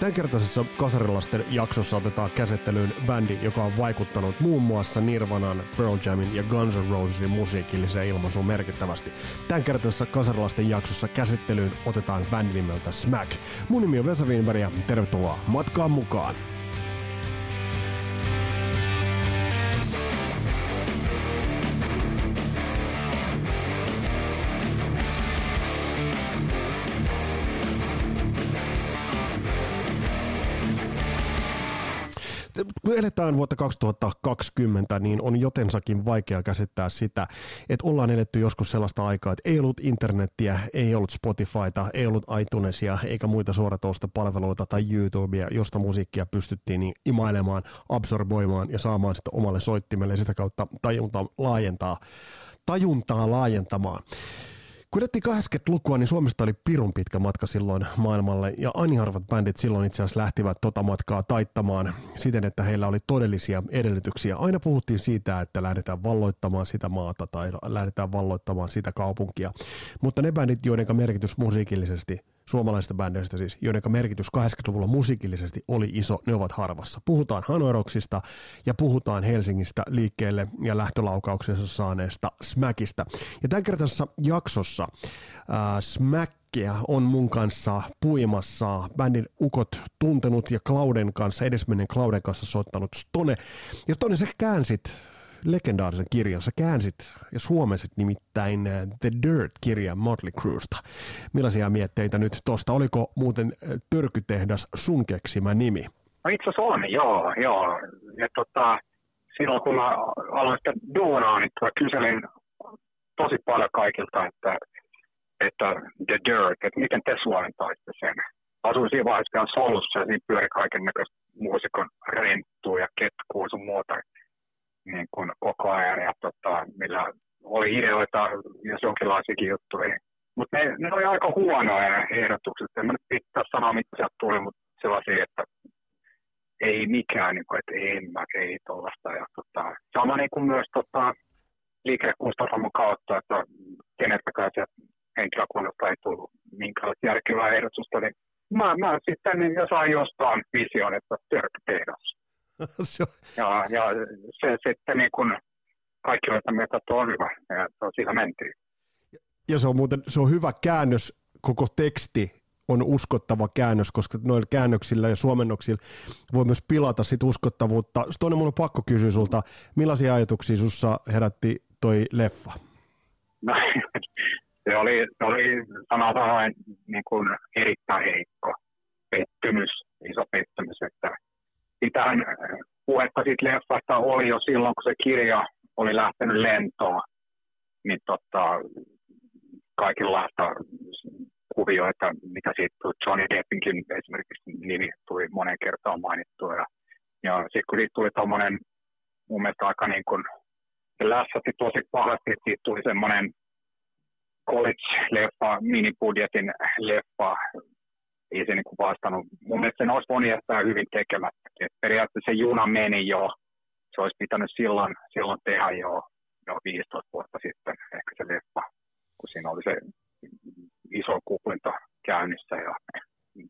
Tämänkertaisessa Kasarilasten jaksossa otetaan käsittelyyn bändi, joka on vaikuttanut muun muassa Nirvanan, Pearl Jamin ja Guns N' Rosesin musiikilliseen ilmaisuun merkittävästi. Tämänkertaisessa Kasarilasten jaksossa käsittelyyn otetaan bändi nimeltä Smack. Mun nimi on Vesa Wienberg ja tervetuloa matkaan mukaan. Eletään vuotta 2020, niin on jotensakin vaikea käsittää sitä, että ollaan eletty joskus sellaista aikaa, että ei ollut internettiä, ei ollut Spotifyta, ei ollut iTunesia eikä muita suoratoistopalveluita tai YouTubea, josta musiikkia pystyttiin niin imailemaan, absorboimaan ja saamaan sitä omalle soittimelle ja sitä kautta tajuntaa laajentaa, tajuntaa laajentamaan. Kun edettiin 80-lukua, niin Suomesta oli pirun pitkä matka silloin maailmalle, ja ainiharvat bändit silloin itse asiassa lähtivät tota matkaa taittamaan siten, että heillä oli todellisia edellytyksiä. Aina puhuttiin siitä, että lähdetään valloittamaan sitä maata tai lähdetään valloittamaan sitä kaupunkia, mutta ne bändit, joiden merkitys musiikillisesti suomalaisista bändeistä siis, joiden merkitys 80-luvulla musiikillisesti oli iso, ne ovat harvassa. Puhutaan Hanoeroksista ja puhutaan Helsingistä liikkeelle ja lähtölaukauksensa saaneesta Smackista. Ja tämän kertaisessa jaksossa äh, Smack on mun kanssa puimassa. Bändin ukot tuntenut ja Clauden kanssa, edesmenneen Clauden kanssa soittanut Stone. Ja Stone, sä käänsit legendaarisen kirjan. Sä käänsit ja suomesit nimittäin äh, The Dirt-kirja Motley Cruesta. Millaisia mietteitä nyt tuosta? Oliko muuten äh, Törkytehdas sun keksimä nimi? No itse asiassa on, joo. joo. Ja tota, silloin kun mä aloin sitä duunaa, niin tota kyselin tosi paljon kaikilta, että, että The Dirt, että miten te suomentaisitte sen. Asuin siinä vaiheessa vielä solussa ja siinä pyöri kaiken näköistä muusikon renttua ja ketkua sun muuta niin kuin koko ajan ja tota, millä oli ideoita, jos jonkinlaisiakin juttuja. Mutta ne, ne oli aika huonoja ehdotukset. En mä nyt pitää sanoa, mitä sieltä tuli, mutta sellaisia, että ei mikään, niin kuin, että en mä, ei tuollaista. Ja, tota, sama niin kuin myös tota, liikekustantamon kautta, että kenestäkään sieltä henkilökunnasta ei tullut minkäänlaista järkevää ehdotusta, niin mä, mä sitten niin, sain jostain vision, että törkkätehdas. ja, ja se sitten niin kuin kaikki on mieltä, että on hyvä, ja sillä mentiin. Ja se on muuten se on hyvä käännös, koko teksti on uskottava käännös, koska noilla käännöksillä ja suomennoksilla voi myös pilata sit uskottavuutta. Toinen mun on pakko kysyä sulta, millaisia ajatuksia sussa herätti toi leffa? No, se oli, se oli sanotaan niin kuin erittäin heikko pettymys, iso pettymys, että sitähän puhetta siitä leffasta oli jo silloin, kun se kirja oli lähtenyt lentoon, niin tota, kaikenlaista kuvioita, mitä siitä. Johnny Deppinkin esimerkiksi nimi tuli monen kertaan mainittua. Ja, ja sitten kun siitä tuli tuommoinen mun mielestä aika niin kuin, se lässätti tosi pahasti, että siitä tuli semmoinen college-leffa, minibudjetin leffa, ei se niin kuin vastannut. Mun mielestä sen olisi voinut jättää hyvin tekemättä. Et periaatteessa se juna meni jo, se olisi pitänyt silloin, silloin tehdä jo, jo 15 vuotta sitten ehkä se leffa, kun siinä oli se iso kuplinta käynnissä. Ja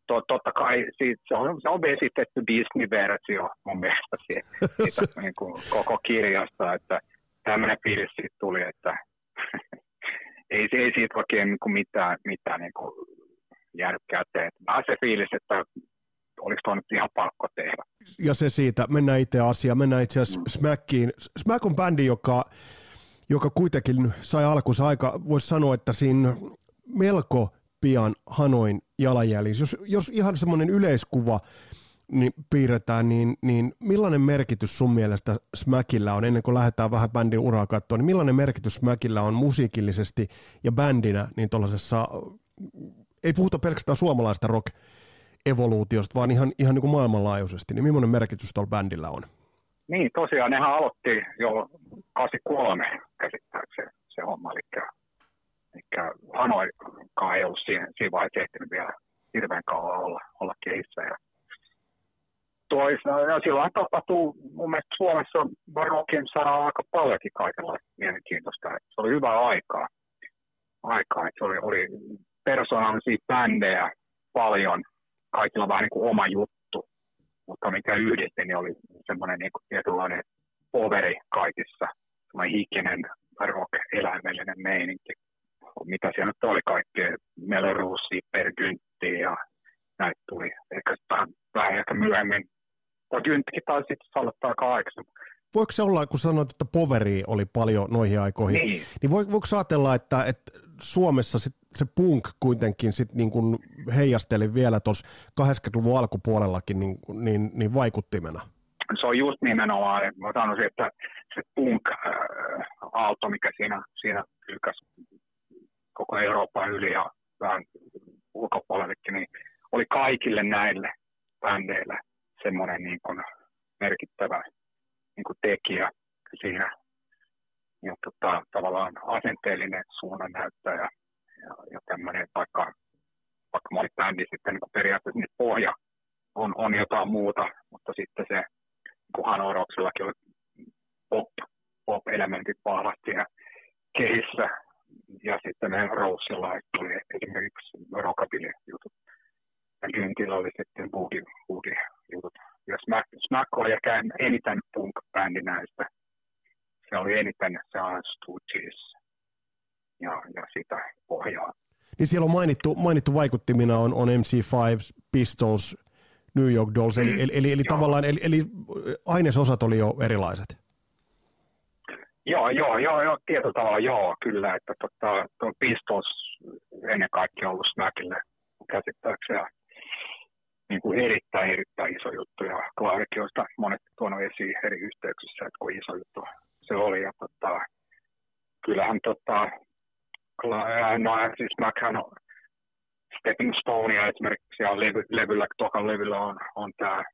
to, totta kai siitä, se, on, se on vesitetty Disney-versio mun mielestä siitä, siitä niin kuin koko kirjasta, että tämmöinen fiilis siitä tuli, että ei, ei siitä oikein niin kuin mitään, mitään niin kuin jäänyt käteen. Vähän se fiilis, että oliko tuo nyt ihan pakko tehdä. Ja se siitä, mennään itse asiaan, mennään itse asiassa mm. Smackiin. Smack on bändi, joka, joka kuitenkin sai alkunsa aika, voisi sanoa, että siinä melko pian Hanoin jalanjäljissä. Jos, jos ihan semmoinen yleiskuva niin piirretään, niin, niin millainen merkitys sun mielestä Smackillä on, ennen kuin lähdetään vähän bändin uraa katsoa, niin millainen merkitys Smackillä on musiikillisesti ja bändinä niin tuollaisessa ei puhuta pelkästään suomalaista rock-evoluutiosta, vaan ihan, ihan niin kuin maailmanlaajuisesti, niin millainen merkitys tuolla bändillä on? Niin, tosiaan nehän aloitti jo 83 käsittääkseen se homma, eli, eli Hanoikaan ei ollut siinä, siinä vaiheessa ehtinyt vielä hirveän kauan olla, olla kehissä. Ja toisaalta, ja silloin tapahtuu mun mielestä Suomessa rockin saralla aika paljonkin kaikenlaista mielenkiintoista. Se oli hyvä aikaa. aikaa että se oli, oli persoonallisia bändejä paljon, kaikilla vähän niin kuin oma juttu, mutta mikä yhdisti, niin oli semmoinen niin kuin tietynlainen poveri kaikissa, semmoinen hikinen rock-eläimellinen meininki. Mitä siellä nyt oli kaikkea, Melorussi, Pergyntti ja näitä tuli ehkä vähän, vähän ehkä myöhemmin. Tai Gynttikin taisi sitten aika aikaisemmin voiko se olla, kun sanoit, että poveri oli paljon noihin aikoihin, niin, niin voiko ajatella, että, että Suomessa sit se punk kuitenkin sit niin kuin heijasteli vielä tuossa 80-luvun alkupuolellakin niin, niin, niin vaikuttimena? Se on just nimenomaan, mä sanoisin, että se punk-aalto, äh, mikä siinä, siinä ylkäs koko Euroopan yli ja vähän ulkopuolellekin, niin oli kaikille näille bändeille semmoinen niin kuin merkittävä niin kuin tekijä siinä ja tota, tavallaan asenteellinen suunnannäyttäjä ja, ja tämmöinen, vaikka, vaikka moni bändi sitten niin periaatteessa niin pohja on, on jotain muuta, mutta sitten se, kun Hanoroksellakin oli pop, pop-elementit vahvasti ja kehissä, ja sitten meidän Rosella tuli esimerkiksi rockabilly-jutut. Ja Gyntillä oli sitten boogie, boogie-jutut. Ja Smack, Smack oli ehkä eniten punk-bändi näistä se oli eniten se Stooges ja, ja sitä pohjaa. Niin siellä on mainittu, mainittu vaikuttimina on, on MC5, Pistols, New York Dolls, eli, eli, eli, eli tavallaan eli, eli ainesosat oli jo erilaiset. Joo, joo, joo, joo tietyllä tavalla joo, kyllä, että tota, tuo Pistols ennen kaikkea ollut Smackille käsittääkseni niin kuin erittäin, erittäin iso juttu, ja Clark, joista monet tuonut esiin eri yhteyksissä, että kuin iso juttu se oli. Ja tota, kyllähän tota, no siis mäkään on Stepping Stonea esimerkiksi ja levy, levyllä, tokan levyllä on, on tämä,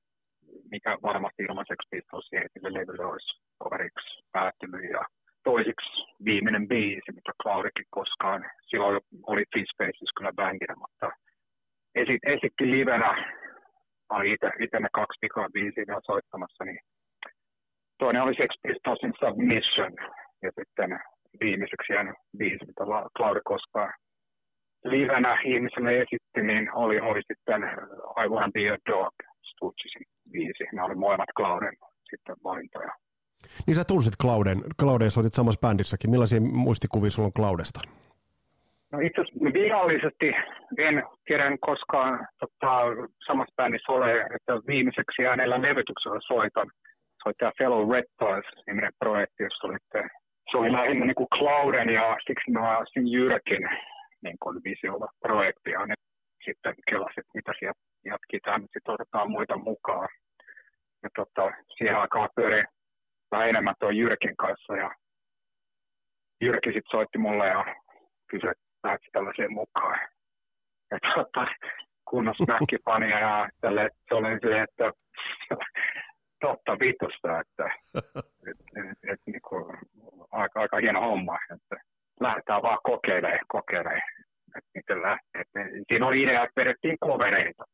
mikä varmasti ilmaiseksi Pistolsien esille levylle olisi kaveriksi päättynyt. Ja toisiksi viimeinen biisi, mitä Claudikin koskaan, silloin oli Free Spaces kyllä bändinä, mutta esit, esitti livenä, oli itse ne kaksi vikaa biisiä soittamassa, niin Toinen oli Sex Pistolsin Submission ja sitten viimeiseksi jäänyt biisi, mitä Claude koskaan livenä ihmiselle esitti, niin oli, oli sitten I Want Be a Dog Stutchisin biisi. Ne oli molemmat Clauden sitten valintoja. Niin sä tunsit Clauden, Clauden soitit samassa bändissäkin. Millaisia muistikuvia sulla on Claudesta? No itse asiassa virallisesti en tiedä koskaan tota, samassa bändissä ole, että viimeiseksi äänellä levytyksellä soitan soittaa Fellow Red Toys-niminen projekti, jossa olitte, se oli lähinnä niin kuin Clouden ja siksi mä olisin Jyrkin niin kuin visiolla projektia. Ne sitten kelasit, mitä sieltä jatkitaan, mutta sitten otetaan muita mukaan. Ja tota, siihen aikaan pyöri vähän enemmän tuo Jyrkin kanssa ja Jyrki sitten soitti mulle ja kysyi, että lähdetkö tällaiseen mukaan. Ja tota, kunnos mäkkipania ja tälle, se oli se, että totta vitosta, että et, et, et, niin kuin, aika, aika hieno homma, että lähdetään vaan kokeilemaan, kokeilemaan, että miten lähtee. Et, siinä oli idea, että vedettiin kovereita.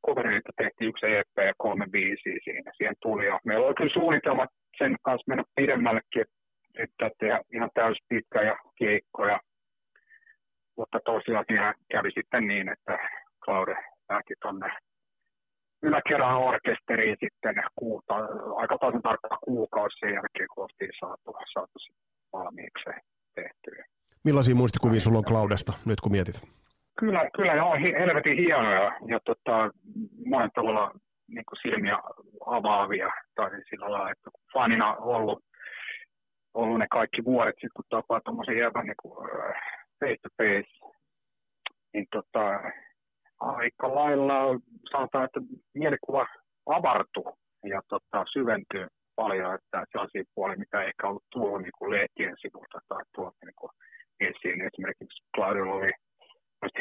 Kovereita tehtiin yksi EP ja kolme biisiä siinä, siihen tuli. Ja meillä oli kyllä suunnitelmat sen kanssa mennä pidemmällekin, että tehdä ihan täys pitkä ja keikkoja. Mutta tosiaan kävi sitten niin, että Claude lähti tuonne yläkerran orkesteriin sitten kuuta, aika tasan tarkkaan kuukausi sen jälkeen, kun oltiin saatu, saatu valmiiksi tehtyä. Millaisia muistikuvia sulla on Claudesta, nyt kun mietit? Kyllä, kyllä ne on helvetin hienoja ja tota, monen tavalla niin kuin silmiä avaavia tai sillä lailla, että fanina ollut, ollut ne kaikki vuodet sitten, kun tapaa tuommoisen jävän niin kuin, face to face, niin tota, aika lailla sanotaan, että mielikuva avartuu ja tota, syventyy paljon, että sellaisia puolia, mitä ei ehkä ollut tullut niin kuin lehtien sivulta tai tuolta niin kuin esiin. Esimerkiksi Claudilla oli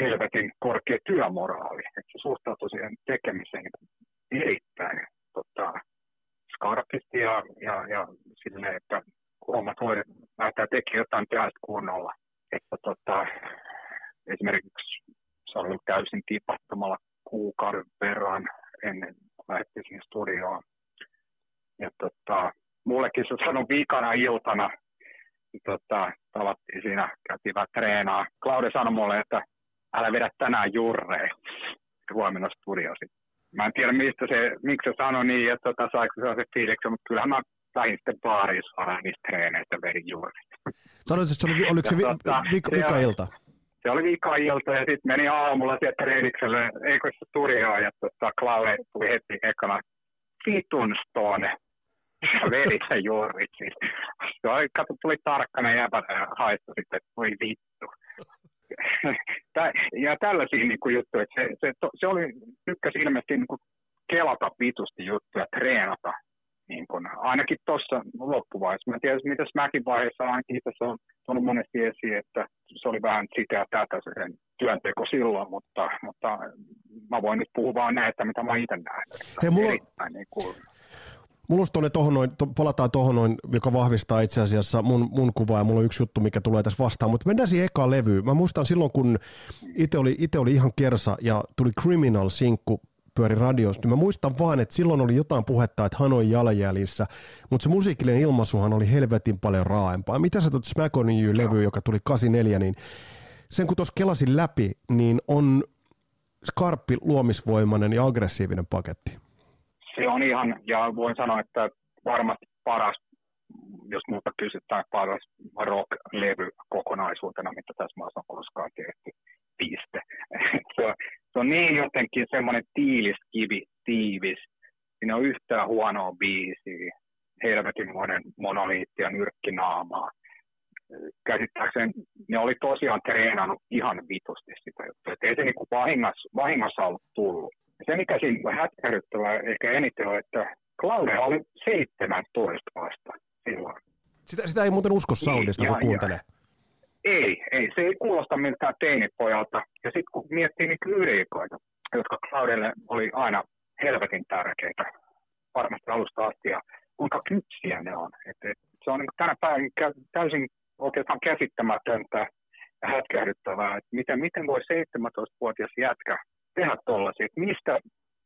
helvetin korkea työmoraali, että se suhtautui siihen tekemiseen niin erittäin tota, skarpisti ja, ja, ja silleen, että hommat hoidet, näyttää teki jotain tehdä kunnolla. Että tota, esimerkiksi se oli täysin tipahtamalla kuukauden verran ennen kuin lähdettiin sinne studioon. Ja tota, mullekin se sanoi viikana iltana, niin tota, tavattiin siinä, käytiin vähän treenaa. Claude sanoi mulle, että älä vedä tänään jurreja. sitten huomenna studio sitten. Mä en tiedä, mistä se, miksi se sanoi niin, että tota, saiko se se fiiliksen, mutta kyllähän mä lähdin sitten baariin suoraan niistä treeneistä verin juuri. Sanoit, että se oli, oliko se vi, tota, vi, vika ilta? Se oli vika ilta ja sitten meni aamulla sieltä treenikselle, eikö se studioon ja tota, Klaue tuli heti ekana vitun stone. Ja veri sen juuri. Siis. Se oli, katso, tuli tarkkana jäpä ja haistui sitten, että voi vittu. ja tällaisia niin kuin juttuja, että se, se, se, oli, tykkäsi ilmeisesti niin kuin kelata vitusti juttuja, treenata niin kun, ainakin tuossa loppuvaiheessa. Mä en tiedä, mitä mäkin vaiheessa ainakin tässä on tullut monesti esiin, että se oli vähän sitä ja tätä sen työnteko silloin, mutta, mutta mä voin nyt puhua vaan näitä, mitä mä itse näen. Hei, mulla, niin kuin, Mulla on tohon noin, to, palataan tuohon noin, joka vahvistaa itse asiassa mun, mun kuvaa ja mulla on yksi juttu, mikä tulee tässä vastaan, mutta mennään siihen ekaan levyyn. Mä muistan silloin, kun itse oli, ite oli ihan kersa ja tuli Criminal-sinkku pyöri radiosta, niin mä muistan vaan, että silloin oli jotain puhetta, että hän on jalanjäljissä, mutta se musiikillinen ilmaisuhan oli helvetin paljon raaempaa. Mitä sä tuot Smack on You-levy, joka tuli 84, niin sen kun tuossa kelasin läpi, niin on skarppi, luomisvoimainen ja aggressiivinen paketti. Se on ihan, ja voin sanoa, että varmasti paras, jos muuta kysytään, paras rock-levy kokonaisuutena, mitä tässä maassa on koskaan tehty. Piste. se on niin jotenkin semmoinen tiilis kivi, tiivis. Siinä on yhtään huonoa biisiä, helvetinmoinen monoliitti ja nyrkkinaamaa. Käsittääkseni ne oli tosiaan treenannut ihan vitusti sitä juttua. ei se niinku vahingossa, vahingossa ollut tullut. Se, mikä siinä hätkähdyttävää ehkä eniten on, että Claudia oli 17 vasta silloin. Sitä, sitä ei muuten usko soundista, kun kuuntelee. Ei, ei, se ei kuulosta miltään teinipojalta. Ja sitten kun miettii niitä lyrikoita, jotka Claudelle oli aina helvetin tärkeitä, varmasti alusta asti, ja kuinka kypsiä ne on. Et, et, se on niin tänä päivänä täysin oikeastaan käsittämätöntä ja hätkähdyttävää, että miten, miten voi 17-vuotias jätkä tehdä tuollaisia, että mistä,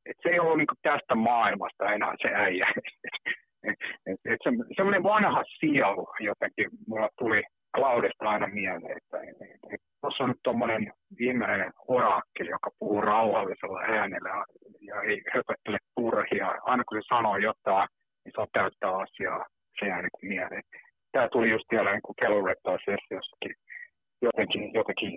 että se ei ollut niin tästä maailmasta enää se äijä. et, et, et se, semmoinen vanha sielu jotenkin mulla tuli Claudesta aina mieleen, että, tuossa on nyt tuommoinen viimeinen orakkeli, joka puhuu rauhallisella äänellä ja ei höpöttele turhia. Aina kun se sanoo jotain, niin se on täyttää asiaa se jää niin mieleen. Tämä tuli just vielä niin kuin Kellurettaa-sessiossakin jotenkin, jotenkin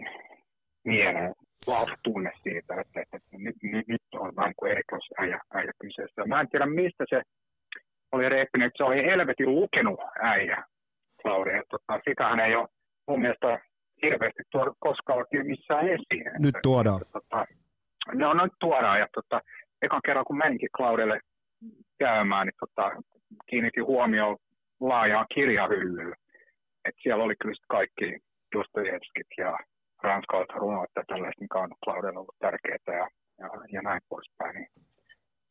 mieleen vahva tunne siitä, että, että, että nyt, nyt, nyt on vähän kuin erikoisäijä äijä kyseessä. Mä en tiedä, mistä se oli reippinyt, että se oli helvetin lukenut äijä Lauri. Että, tota, sitähän ei ole mun mielestä hirveästi tuoda koskaan missään esiin. Nyt tuodaan. Että, tota, no, nyt tuodaan. Ja tota, ekan kerran kun meninkin Claudelle käymään, niin tota, kiinnitin huomioon laajaan kirjahyllyyn. Et siellä oli kyllä kaikki Dostojevskit ja ranskalaiset runot ja tällaiset, mikä on Claudella ollut tärkeää ja, ja, ja näin poispäin. Niin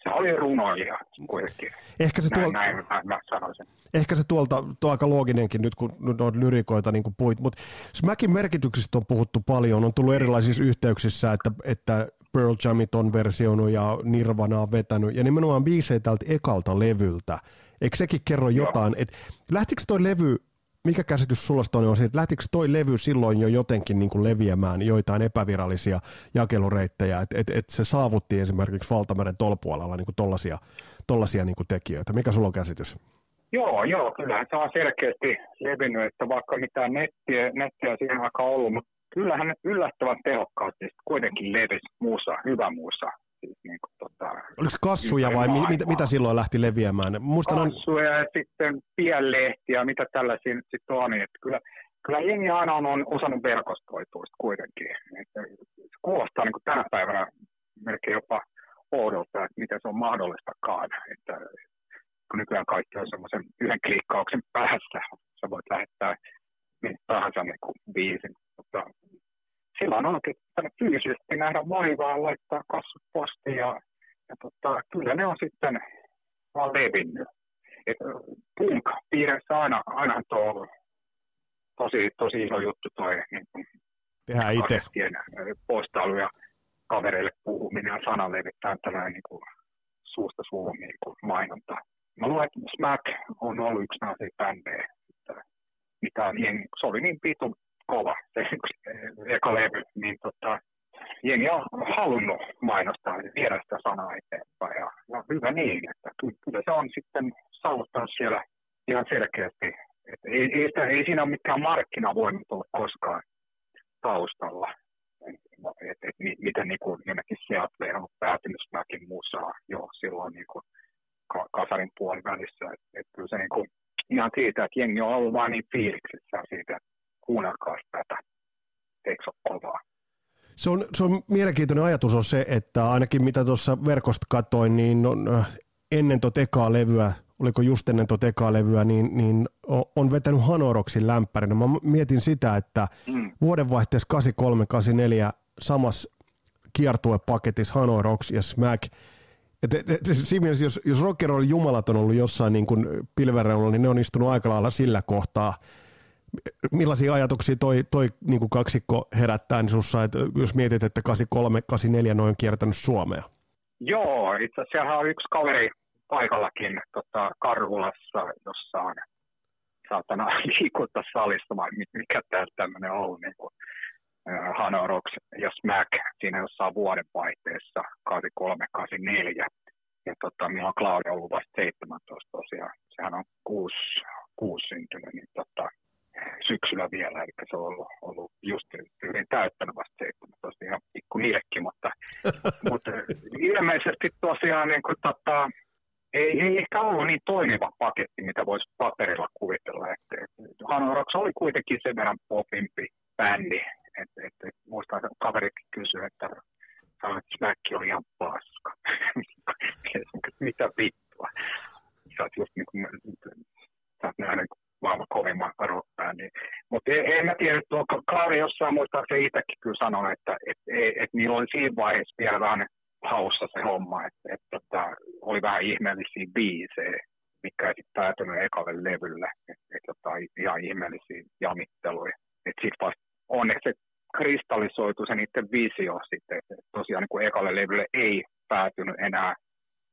se oli runoilija kuitenkin. Ehkä se, tuolta, näin, näin, mä sanoisin. ehkä se tuolta, tuo aika looginenkin nyt, kun nyt on lyrikoita niin kuin puit, mutta Smackin merkityksistä on puhuttu paljon, on tullut erilaisissa yhteyksissä, että, että Pearl Jamit on versioinut ja Nirvana on vetänyt, ja nimenomaan biisejä tältä ekalta levyltä. Eikö sekin kerro jotain, että lähtikö toi levy mikä käsitys sulla on se, että lähtikö toi levy silloin jo jotenkin niin kuin leviämään joitain epävirallisia jakelureittejä, että et, et se saavutti esimerkiksi Valtameren tolpuolella niin tollaisia, tollaisia niin kuin tekijöitä. Mikä sulla on käsitys? Joo, joo, kyllähän se on selkeästi levinnyt, että vaikka mitään nettiä, nettiä siihen aikaan ollut, mutta kyllähän yllättävän tehokkaasti kuitenkin levisi muussa, hyvä muussa Siis niin kuin, tota, Oliko se kassuja vai mi, mitä, mitä silloin lähti leviämään? Muistan kassuja on... ja sitten pienlehtiä, mitä tällaisia nyt sitten on. Että kyllä, kyllä jengi aina on, on osannut verkostoitua kuitenkin. Että se kuulostaa niin kuin tänä päivänä melkein jopa oudolta, että miten se on mahdollistakaan. Että, kun nykyään kaikki on semmoisen yhden klikkauksen päässä, sä voit lähettää mitä tahansa niin kuin biisin. Mutta silloin on oikein fyysisesti nähdä vaivaa, laittaa kassut postiin ja, ja tota, kyllä ne on sitten vaan levinnyt. Et punk-piirissä aina, aina tuo tosi, tosi iso juttu toi niin kuin, Tehdään itse. Postailu ja kavereille puhuminen ja sanan levittää tällainen niin kuin, suusta suuhun niin kuin mainonta. Mä luulen, että Smack on ollut yksi näitä bändejä, mitä niin, se oli niin pitu kova eka levy, niin tota, jengi on halunnut mainostaa ja viedä sitä sanaa eteenpäin. Ja, ja hyvä niin, että kyllä se on sitten saavuttanut siellä ihan selkeästi. Että ei, ei, sitä, ei siinä ole mitään markkinavoimat ollut koskaan taustalla. Et, et, et, miten niin kuin jonnekin Seattle on päätynyt mäkin muussa jo silloin niin kuin kasarin puolivälissä. Et, et kyllä se niin kuin, ihan siitä, että jengi on ollut vain niin fiiliksissä siitä, kuunnelkaa tätä, eikö se ole kovaa. Se on, se on mielenkiintoinen ajatus on se, että ainakin mitä tuossa verkosta katsoin, niin on, äh, ennen tuota ekaa levyä, oliko just ennen tuota ekaa levyä, niin, niin on vetänyt Hanoroksin lämpärinä. Mä mietin sitä, että mm. vuodenvaihteessa 83-84 samassa kiertuepaketissa Hanoroks ja Smack – et, et, et, siinä jos, jos rock'n'roll jumalat on ollut jossain niin kuin pilvereunalla, niin ne on istunut aika lailla sillä kohtaa. Millaisia ajatuksia toi, toi niin kuin kaksikko herättää niin sussa, että jos mietit, että 83, 84 noin kiertänyt Suomea? Joo, itse asiassa on yksi kaveri paikallakin tota, Karhulassa, jossa on saatana liikuttaa salissa, vai mikä tämä tämmöinen on ollut, niin kuin, Hano Rocks ja Smack siinä jossain vuodenvaihteessa 83-84. Ja tota, Claudia on ollut vasta 17 tosiaan. Sehän on kuusi, kuusi syntynyt, niin tota, syksyllä vielä, eli se on ollut, ollut just hyvin täyttänyt vasta 17, ihan pikku nilkki, mutta, mutta ilmeisesti tosiaan niin kuin, tota, ei, ei ehkä ollut niin toimiva paketti, mitä voisi paperilla kuvitella. Että, että Hanoraks oli kuitenkin sen verran popimpi bändi, et, et, et, muistan, että kaverikin kysyi, että sanoin, että Smack oli ihan paska. Mitä vittua? Sä oot just niin kuin, sä oot nähnyt maailman kovimman rockbändin. Mutta en, en mä tiedä, tuo Klaari jossain muistaakseni itsekin kyllä sanoi, että et, et, et niillä oli siinä vaiheessa vielä vähän haussa se homma, että et, tota, oli vähän ihmeellisiä biisejä, mikä ei sitten päätynyt ekalle levylle, että et, jotain ihan ihmeellisiä jamitteluja. Että sitten vasta onneksi se kristallisoitu se niiden visio sitten, että tosiaan niin kuin ekalle levylle ei päätynyt enää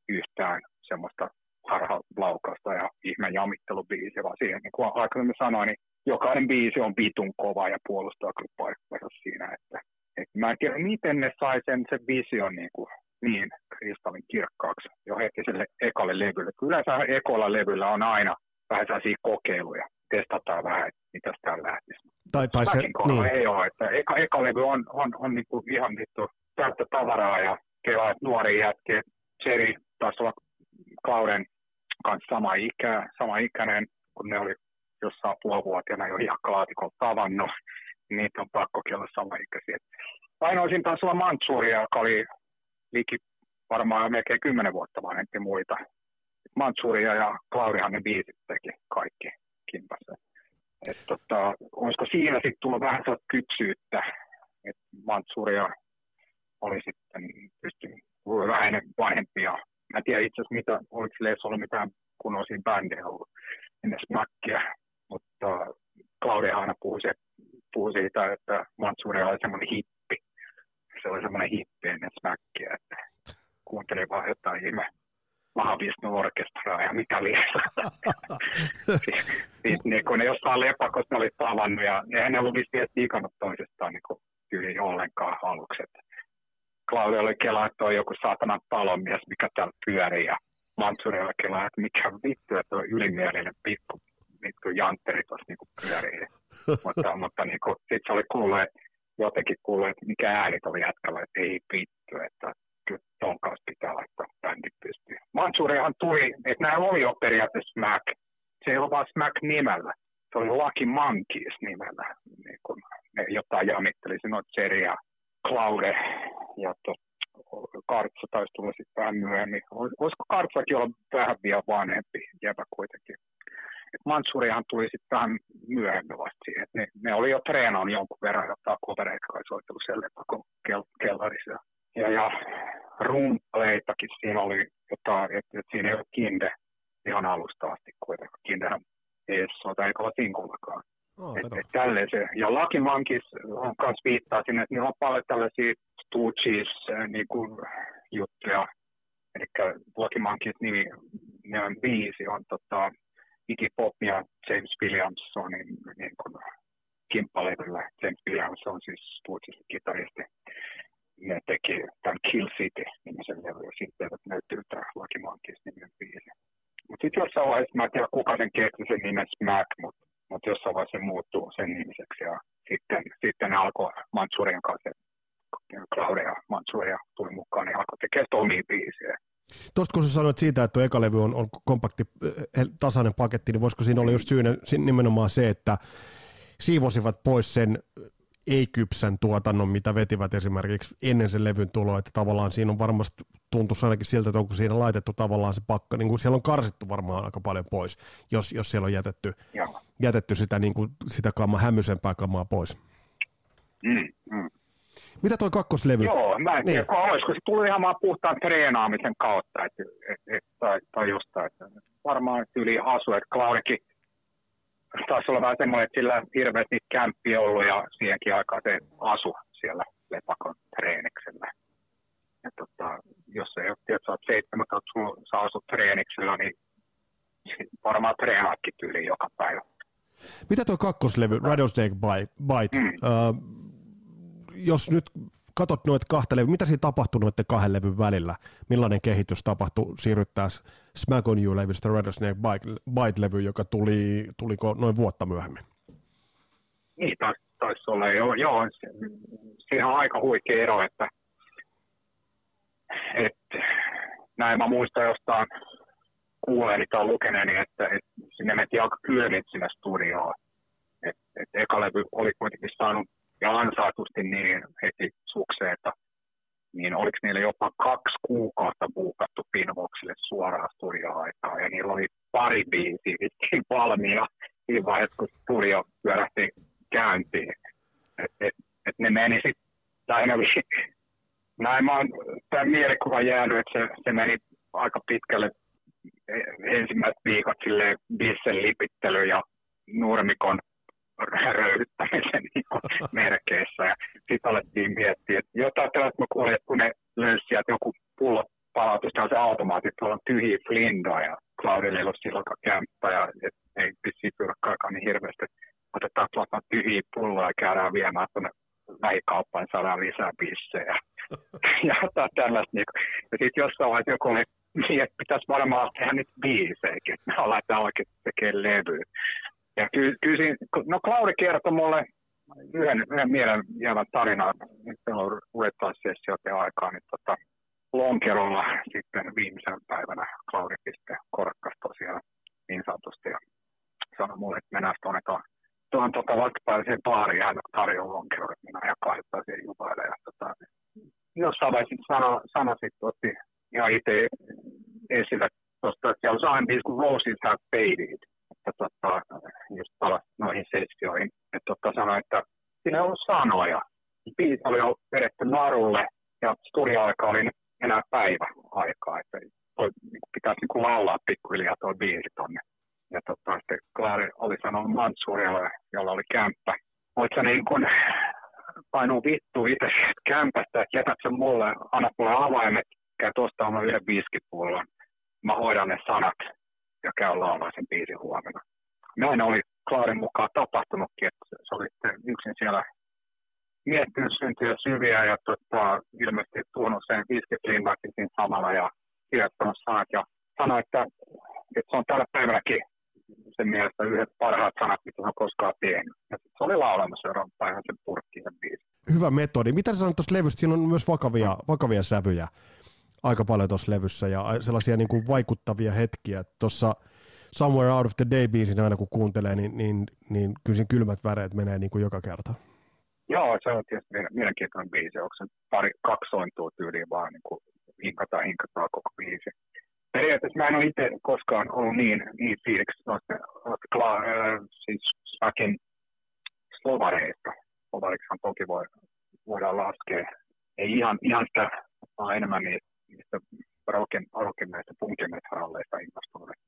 yhtään semmoista harhalaukausta ja ihme jamittelubiisiä, vaan siihen, niin kuin aikaisemmin sanoin, niin jokainen biisi on vitun kova ja puolustaa kyllä paikkansa siinä, että, että mä en tiedä, miten ne sai sen, sen vision niin, kuin, niin kristallin kirkkaaksi jo heti sille ekalle levylle. Kyllä yleensä ekolla levyllä on aina vähän sellaisia kokeiluja, testataan vähän, että mitä täällä lähtisi. Tai, tai se, niin. ei ole, että eka, eka levy on, on, on niin kuin ihan vittu täyttä tavaraa ja kevät nuori jätki, Jerry taisi olla Kauden kanssa sama, ikä, sama ikäinen, kun ne oli jossain puolivuotiaana jo hiekkalaatikon tavannut, niin niitä on pakko olla sama ikäisiä. Ainoisin taisi olla Manchuria, joka oli liki varmaan melkein kymmenen vuotta vanhempi muita. Manchuria ja Klaudihan ne biisit teki kaikki kimpassa. Et tota, olisiko siinä sitten tullut vähän sellaista kypsyyttä, että Mantsuria oli sitten pystynyt vähän vanhempia. Mä en tiedä itse asiassa, mitä, oliko sille ollut mitään kunnollisia bändejä ollut ennen Smackia, mutta Claudia aina puhui, se, puhui siitä, että Mantsuria oli semmoinen hippi. Se oli semmoinen hippi ennen Smackia, että kuuntelin vaan jotain ihme Mahavisnu-orkestraa ja mitä liian. niin, niin, kun ne jossain lepakossa ne oli tavannut ja ne ollut vissiin edes toisestaan niin kuin yli ollenkaan aluksi. Claudia oli kelaa, että on joku saatanan talonmies, mikä täällä pyörii ja Mansuri oli kelaa, että mikä vittu, että on ylimielinen pikku vittu jantteri tuossa niin pyörii. mutta mutta niin kuin, sit se oli kuullut, jotenkin kuullut, että mikä ääni oli jätkällä, että ei vittu, että kyllä ton kanssa pitää laittaa bändi pystyyn. Mansurihan tuli, että nämä oli jo periaatteessa Smack. Se ei ole vaan Smack nimellä. Se oli Lucky Monkeys nimellä. Niin kun ne jotain jamitteli, se noita ja Claude ja to, Kartsa taisi tulla sitten vähän myöhemmin. Olisiko Kartsakin olla vähän vielä vanhempi jäbä kuitenkin. Et Mansurihan tuli sitten vähän myöhemmin vasta siihen. Ne, ne, oli jo treenannut jonkun verran jotain kovereita kai soitellut siellä kellarissa ja, ja rumpaleitakin siinä oli jotain, että, että siinä ei ole kinde ihan alusta asti kuitenkaan. Kindehän ei soita eikä ole sinkullakaan. Oh, et, et tälleen se. Ja Lucky Monkeys on myös viittaa sinne, että niillä on paljon tällaisia Stooges niin kuin, juttuja. Eli Lucky Monkeys nimi, ne on biisi, on tota, Iggy Pop ja James Williamsonin niin kuin, kimppalevyllä. James Williams on siis Stooges kitaristi ne teki tämän Kill City-nimisen levy, ja sitten löytyy tämä Lucky Monkeys-niminen biisi. Mutta sitten jossain vaiheessa, mä en tiedä kuka sen keksi sen nimen Smack, mutta mut jossain vaiheessa se muuttuu sen nimiseksi, ja sitten, sitten alkoi Mansurian kanssa, Claudia Mansuria tuli mukaan, niin alkoi tekemään omia biisejä. Tuosta kun sä sanoit siitä, että tuo eka levy on, on kompakti, eh, tasainen paketti, niin voisiko siinä olla just syynä nimenomaan se, että siivosivat pois sen ei-kypsän tuotannon, mitä vetivät esimerkiksi ennen sen levyn tuloa, että tavallaan siinä on varmasti tuntuisi ainakin siltä, että onko siinä laitettu tavallaan se pakka, niin kuin siellä on karsittu varmaan aika paljon pois, jos, jos siellä on jätetty, jätetty sitä, niin kuin, sitä kamaa, hämmysempää kamaa pois. Mm, mm. Mitä toi kakkoslevy? Joo, mä en tiedä, niin. olisiko se tullut ihan vaan puhtaan treenaamisen kautta, että, et, et, tai, tai jostain. Että varmaan yli asu, että Claudikin taisi olla vähän semmoinen, että sillä hirveästi kämppi ollut ja siihenkin aikaan se asu siellä lepakon treeniksellä. Ja tota, jos ei ole, tiedät, sä oot 17, sä asut treeniksellä, niin varmaan treenaatkin tyyliin joka päivä. Mitä tuo kakkoslevy, Rattlesnake Bite, mm. uh, jos nyt katot noita kahta levyä, mitä siinä tapahtui noiden kahden levyn välillä? Millainen kehitys tapahtui siirryttäessä Smack on You-levystä Rattlesnake Bite-levy, joka tuli, tuliko noin vuotta myöhemmin? Niin, taisi, taisi olla. Joo, joo siinä on aika huikea ero, että, että näin mä muistan jostain kuuleeni tai lukeneeni, että, että sinne mentiin aika kylmit sinne studioon. Et, et eka levy oli kuitenkin saanut ja ansaatusti niin heti sukseeta, niin oliko niillä jopa kaksi kuukautta buukattu Pinvoxille suoraan studioaikaa, ja niillä oli pari biisiä valmiina siinä vaiheessa, kun studio pyörähti käyntiin. Et, et, et ne meni sitten, oli, näin mä oon tämän mielikuva jäänyt, että se, se meni aika pitkälle ensimmäiset viikot silleen bissen lipittely ja nurmikon röyhyttämisen niin merkeissä. Ja sitten alettiin miettiä, että jotain tällaista kuulin, että kun ne löysi sieltä joku pullo palautus, se automaatit, on tyhjiä flindoja ja Claudille ei ollut silloin kämppä ja et, ei vissiin pyrkkaakaan niin hirveästi. Otetaan tuolta tyhjiä pulloja ja käydään viemään tuonne lähikauppaan, niin saadaan lisää bissejä. ja jotain tällaista. Niin, ja sitten jossain vaiheessa joku oli niin, että pitäisi varmaan tehdä nyt biisejäkin, että me aletaan oikein tekemään levyä. Ja ky- kysin, no Klauri kertoi mulle yhden, yhden mielen jäävän tarinan, että on sessioiden aikaa, niin tota, lonkerolla sitten viimeisen päivänä Klauri sitten korkkasi tosiaan niin sanotusti ja sanoi mulle, että mennään tuonne tuon, tuon tota, vastapäiväiseen baariin hän tarjoaa lonkerolle, että minä ja kahdettaan siihen jupaille. Ja, tota, jossain vaiheessa sano, sano sitten otti ihan itse esille tuosta, että siellä on sellainen biisi kuin Roses Have Faded, että tota, just palas noihin sessioihin, että tota sanoi, että siinä ei ollut sanoja. Biisi oli jo vedetty narulle ja studioaika oli enää päivä aikaa, että toi, pitäisi niin kuin laulaa pikkuhiljaa tuo biisi tonne. Ja tota, sitten Claire oli sanonut Mansurialle, jolla oli kämppä, sä niin kuin painuu vittu itse kämpästä, että jätät sen mulle, anna mulle avaimet, käy tuosta on yhden viskipullon. Mä hoidan ne sanat ja käy laulaa sen biisin huomenna. Näin oli Klaarin mukaan tapahtunutkin, että se oli yksin siellä miettinyt syntyjä syviä ja tota, ilmeisesti tuonut sen viskiflimmakin siinä samalla ja kirjoittanut sanat ja sanoi, että, että se on tällä päivälläkin sen mielestä yhdet parhaat sanat, mitä hän koskaan tehnyt. Ja se oli laulamassa seuraavan päivän sen purkkiin sen biisin. Hyvä metodi. Mitä sä sanoit tuosta levystä? Siinä on myös vakavia, vakavia sävyjä aika paljon tuossa levyssä ja sellaisia niin kuin vaikuttavia hetkiä. Tuossa Somewhere Out of the Day-biisin aina kun kuuntelee, niin, niin, niin kyllä siinä kylmät väreet menee niin kuin joka kerta. Joo, se on tietysti mielenkiintoinen biisi. Onko se pari, kaksi sointua tyyliin vaan niin kuin hinkataan, hinkataan koko biisi. Periaatteessa mä en ole itse koskaan ollut niin, niin fiiliksi noista, noista äh, siis Smakin slovareista. Slovariksahan toki voi, voidaan laskea. Ei ihan, ihan sitä, vaan enemmän niistä niistä rocken, rockenmeista, punkimestaralleista innostuneet.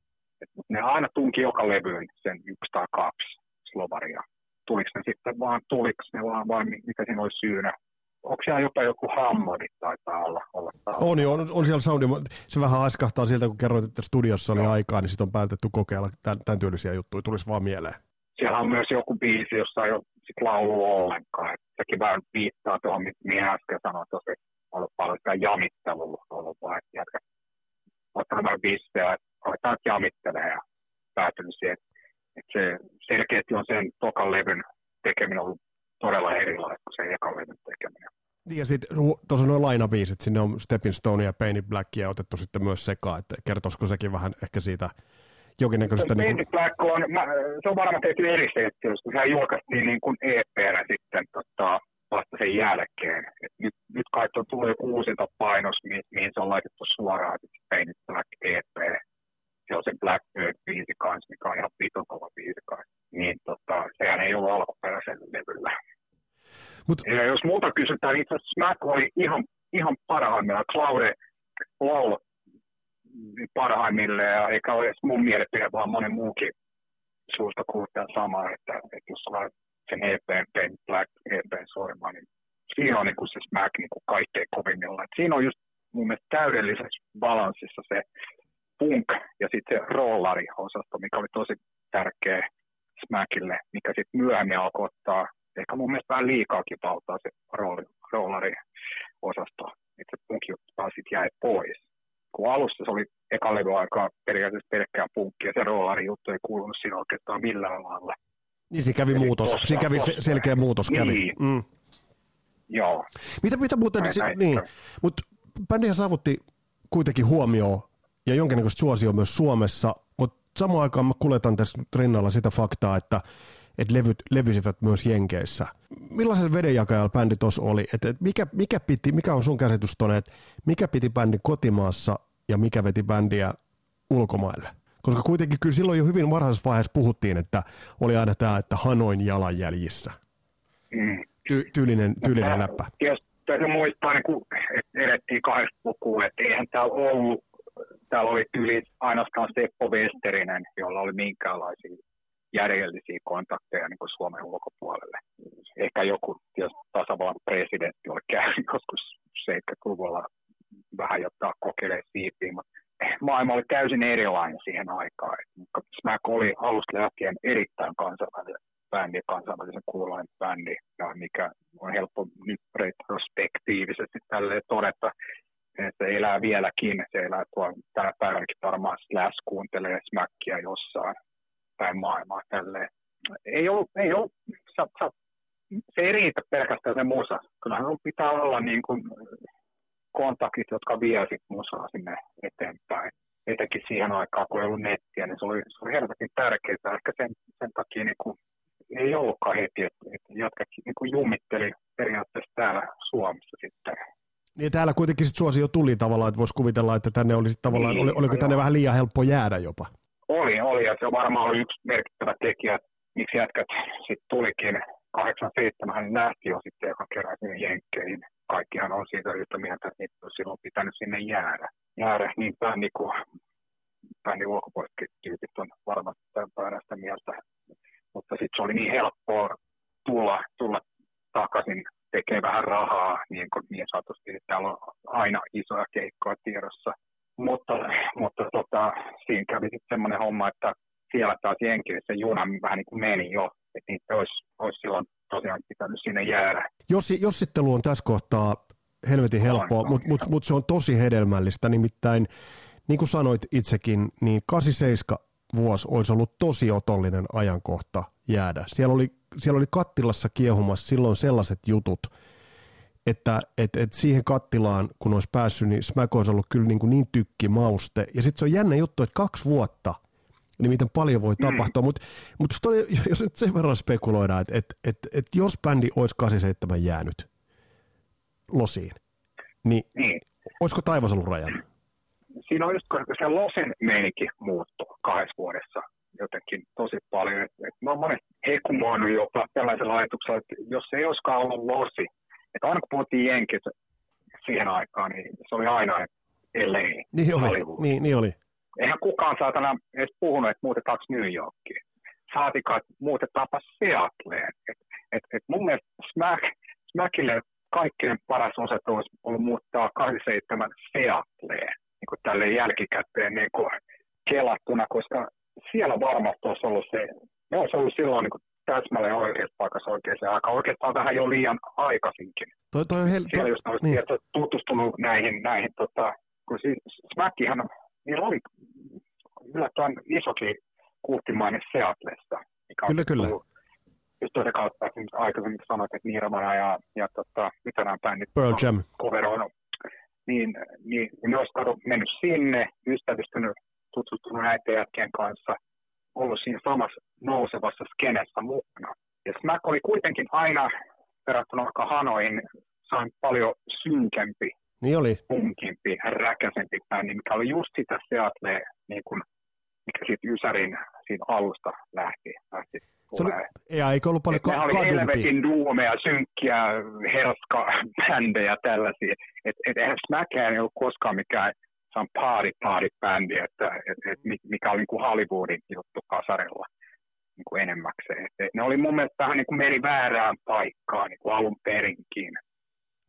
Mutta ne aina tunki joka levyyn sen yksi tai kaksi slovaria. Tuliko ne sitten vaan, tuliko ne vaan, vai mikä siinä oli syynä? Onko siellä jopa joku hammodit taitaa olla? olla on jo, on, on siellä soundi. Se vähän aiskahtaa siltä, kun kerroit, että studiossa oli no. aikaa, niin sitten on päätetty kokeilla tämän, tämän tyylisiä juttuja. Tulisi vaan mieleen. Siellä on myös joku biisi, jossa on jo laulua ollenkaan. Et sekin vähän viittaa tuohon, mihin äsken sanoin, tosi ollut paljon sitä jamittelua ollut vaan, jätkä ottanut vähän bissejä, että aletaan jamittelemaan ja päätynyt siihen, että se selkeästi on sen tokan levyn tekeminen ollut todella erilaista kuin se ekan levyn tekeminen. Niin ja sitten tuossa noin lainabiisit, sinne on Stepping Stone ja Painted Blackia otettu sitten myös sekaan, että kertoisiko sekin vähän ehkä siitä jonkinnäköisestä... Se, niin kuin... Black on, mä, se on varmaan tehty eri settiössä, kun sehän julkaistiin niin kuin EP-nä sitten tota, vasta sen jälkeen. Et nyt, nyt kai on tullut joku uusinta painos, mihin, mihin se on laitettu suoraan, että Painted Black EP. Se on se Blackbird-biisi kanssa, mikä on ihan vitun kova biisi kanssa. Niin tota, sehän ei ollut alkuperäisellä levyllä. Mut... Ja jos muuta kysytään, niin itse asiassa Smack oli ihan, ihan parhaimmillaan. Claude laulu parhaimmilleen, eikä ole edes mun mielipide, vaan monen muukin suusta kuultaa samaa, että, että jos on sen Paint Black EPn soimaan, niin siinä on niin kuin se Smack niin kuin kaikkein kovimmillaan. Et siinä on just mun mielestä täydellisessä balanssissa se punk ja sitten se rollari-osasto, mikä oli tosi tärkeä Smackille, mikä sitten myöhemmin alkoi ottaa ehkä mun mielestä vähän liikaakin valtaa se rollari-osasto, että se punk taas sitten jäi pois kun alussa se oli eka aikaa periaatteessa pelkkää punkkia, se roolari juttu ei kuulunut siinä oikeastaan millään lailla. Niin se kävi Eli muutos, siinä kävi tossa. selkeä muutos kävi. Niin. Mm. Joo. Mitä, mitä muuten, näin, näin, niin, mutta bändihän saavutti kuitenkin huomioon ja jonkinnäköistä suosio myös Suomessa, mutta samaan aikaan mä kuljetan tässä rinnalla sitä faktaa, että että levyt levysivät myös Jenkeissä. Millaisen vedenjakajalla bändi tuossa oli? Et, et mikä, mikä, piti, mikä on sun käsitys tuonne, että mikä piti bändin kotimaassa ja mikä veti bändiä ulkomaille? Koska kuitenkin kyllä silloin jo hyvin varhaisessa vaiheessa puhuttiin, että oli aina tämä, että Hanoin jalanjäljissä. Mm. Ty- tyylinen, tyylinen läppä. Jos täytyy muistaa, niin kun elettiin 80-lukua, että eihän täällä ollut, täällä oli tyyli ainoastaan Seppo Westerinen, jolla oli minkäänlaisia järjellisiä kontakteja niin kuin Suomen ulkopuolelle. Ehkä joku tasavallan presidentti oli käynyt joskus 70-luvulla vähän jotta kokeilee siipiä, mutta maailma oli täysin erilainen siihen aikaan. Smack oli alusta lähtien erittäin kansainvälinen bändi, kansainvälisen kuuluinen bändi, ja mikä on helppo nyt retrospektiivisesti tälleen todeta, että se elää vieläkin, se elää tuolla tänä päivänäkin varmaan Slash kuuntelee Smackia jossain päin maailmaa tälleen. Ei ollut, ei ollut sa, sa, se ei riitä pelkästään se musa. Kyllähän pitää olla niin kuin kontaktit, jotka vie sit musaa sinne eteenpäin. Etenkin siihen aikaan, kun ei ollut nettiä, niin se oli, se oli helvetin tärkeää. Ehkä sen, sen takia niin kuin, ei ollutkaan heti, että, että jatkat niin kuin jumitteli periaatteessa täällä Suomessa sitten. Niin täällä kuitenkin sit suosio tuli tavallaan, että voisi kuvitella, että tänne olisi tavallaan, niin, oli, oliko tänne vähän liian helppo jäädä jopa? Oli, oli, ja se varmaan oli yksi merkittävä tekijä, miksi jätkät sitten tulikin 87, hän lähti jo sitten joka kerran sinne Jenkkeihin. Kaikkihan on siitä yhtä mieltä, että niitä on silloin pitänyt sinne jäädä. Jäädä niin bändi kuin bändin ulkopuolisetkin tyypit on varmasti tämän sitä mieltä. Mutta sitten se oli niin helppoa tulla, tulla takaisin tekee vähän rahaa, niin, kuin niin sanotusti, että täällä on aina isoja keikkoja tiedossa – mutta, mutta tota, siinä kävi sitten semmoinen homma, että siellä taas Jenkeissä juna vähän niin kuin meni jo, että niitä olisi, olisi silloin tosiaan pitänyt sinne jäädä. Jos, jossittelu on tässä kohtaa helvetin helppoa, mutta mut, mut se on tosi hedelmällistä, nimittäin niin kuin sanoit itsekin, niin 87 vuosi olisi ollut tosi otollinen ajankohta jäädä. Siellä oli, siellä oli kattilassa kiehumassa silloin sellaiset jutut, että et, et siihen kattilaan, kun olisi päässyt, niin Smack olisi ollut kyllä niin, kuin niin tykki mauste. Ja sitten se on jännä juttu, että kaksi vuotta, niin miten paljon voi mm. tapahtua. Mutta mut jos nyt sen verran spekuloidaan, että et, et, et jos bändi olisi 87 jäänyt losiin, niin, niin. olisiko taivas ollut rajana? Siinä on just, koska se losin meininki muuttui kahdessa vuodessa jotenkin tosi paljon. Et, et mä oon monesti hekumoinut jopa tällaisella ajatuksella, että jos ei olisikaan ollut losi, että aina kun puhuttiin Jenkistä siihen aikaan, niin se oli aina LA. Niin oli, niin, niin oli. Eihän kukaan saatana edes puhunut, että muutetaanko New Yorkiin. Saatikaan, että muutetaanpa Seattleen. Et, et, et mun mielestä Smack, Smackille kaikkein paras osa olisi ollut muuttaa 27 Seattleen niin kuin tälle jälkikäteen niin kuin kelattuna, koska siellä varmasti olisi ollut se, ne olisi ollut silloin niin kuin täsmälleen oikeassa paikassa oikeaan aikaan. Oikeastaan vähän jo liian aikaisinkin. Toi, toi on hel... Siellä just olisi niin. tutustunut näihin, näihin tota, kun siis Smackihan, niillä oli yllättävän isokin kulttimainen Seatlessa. Mikä kyllä, kyllä. Tullut, just tuota kautta, että aikaisemmin sanoit, että Nirvana ja, ja tota, mitä nämä bändit Pearl Jam. coveroinut, niin, niin, niin ne olisi mennyt sinne, ystävystynyt, tutustunut näiden jätkien kanssa, ollut siinä samassa nousevassa skenessä mukana. Ja Smack oli kuitenkin aina verrattuna vaikka Hanoin, sain paljon synkempi, niin oli. punkimpi, räkäsempi bändi, mikä oli just sitä Seattle, niin kuin, mikä siitä Ysärin siitä alusta lähti. lähti se oli, ja eikö ollut paljon ka- oli helvetin duumeja, synkkiä, herska bändejä tällaisia. Et, et eihän Smackään ei ollut koskaan mikään se on party party bändi, että et, et, mikä oli niin kuin Hollywoodin juttu kasarilla niin kuin enemmäkseen. Et, et ne oli mun mielestä vähän niin kuin meni väärään paikkaan niin kuin alun perinkin.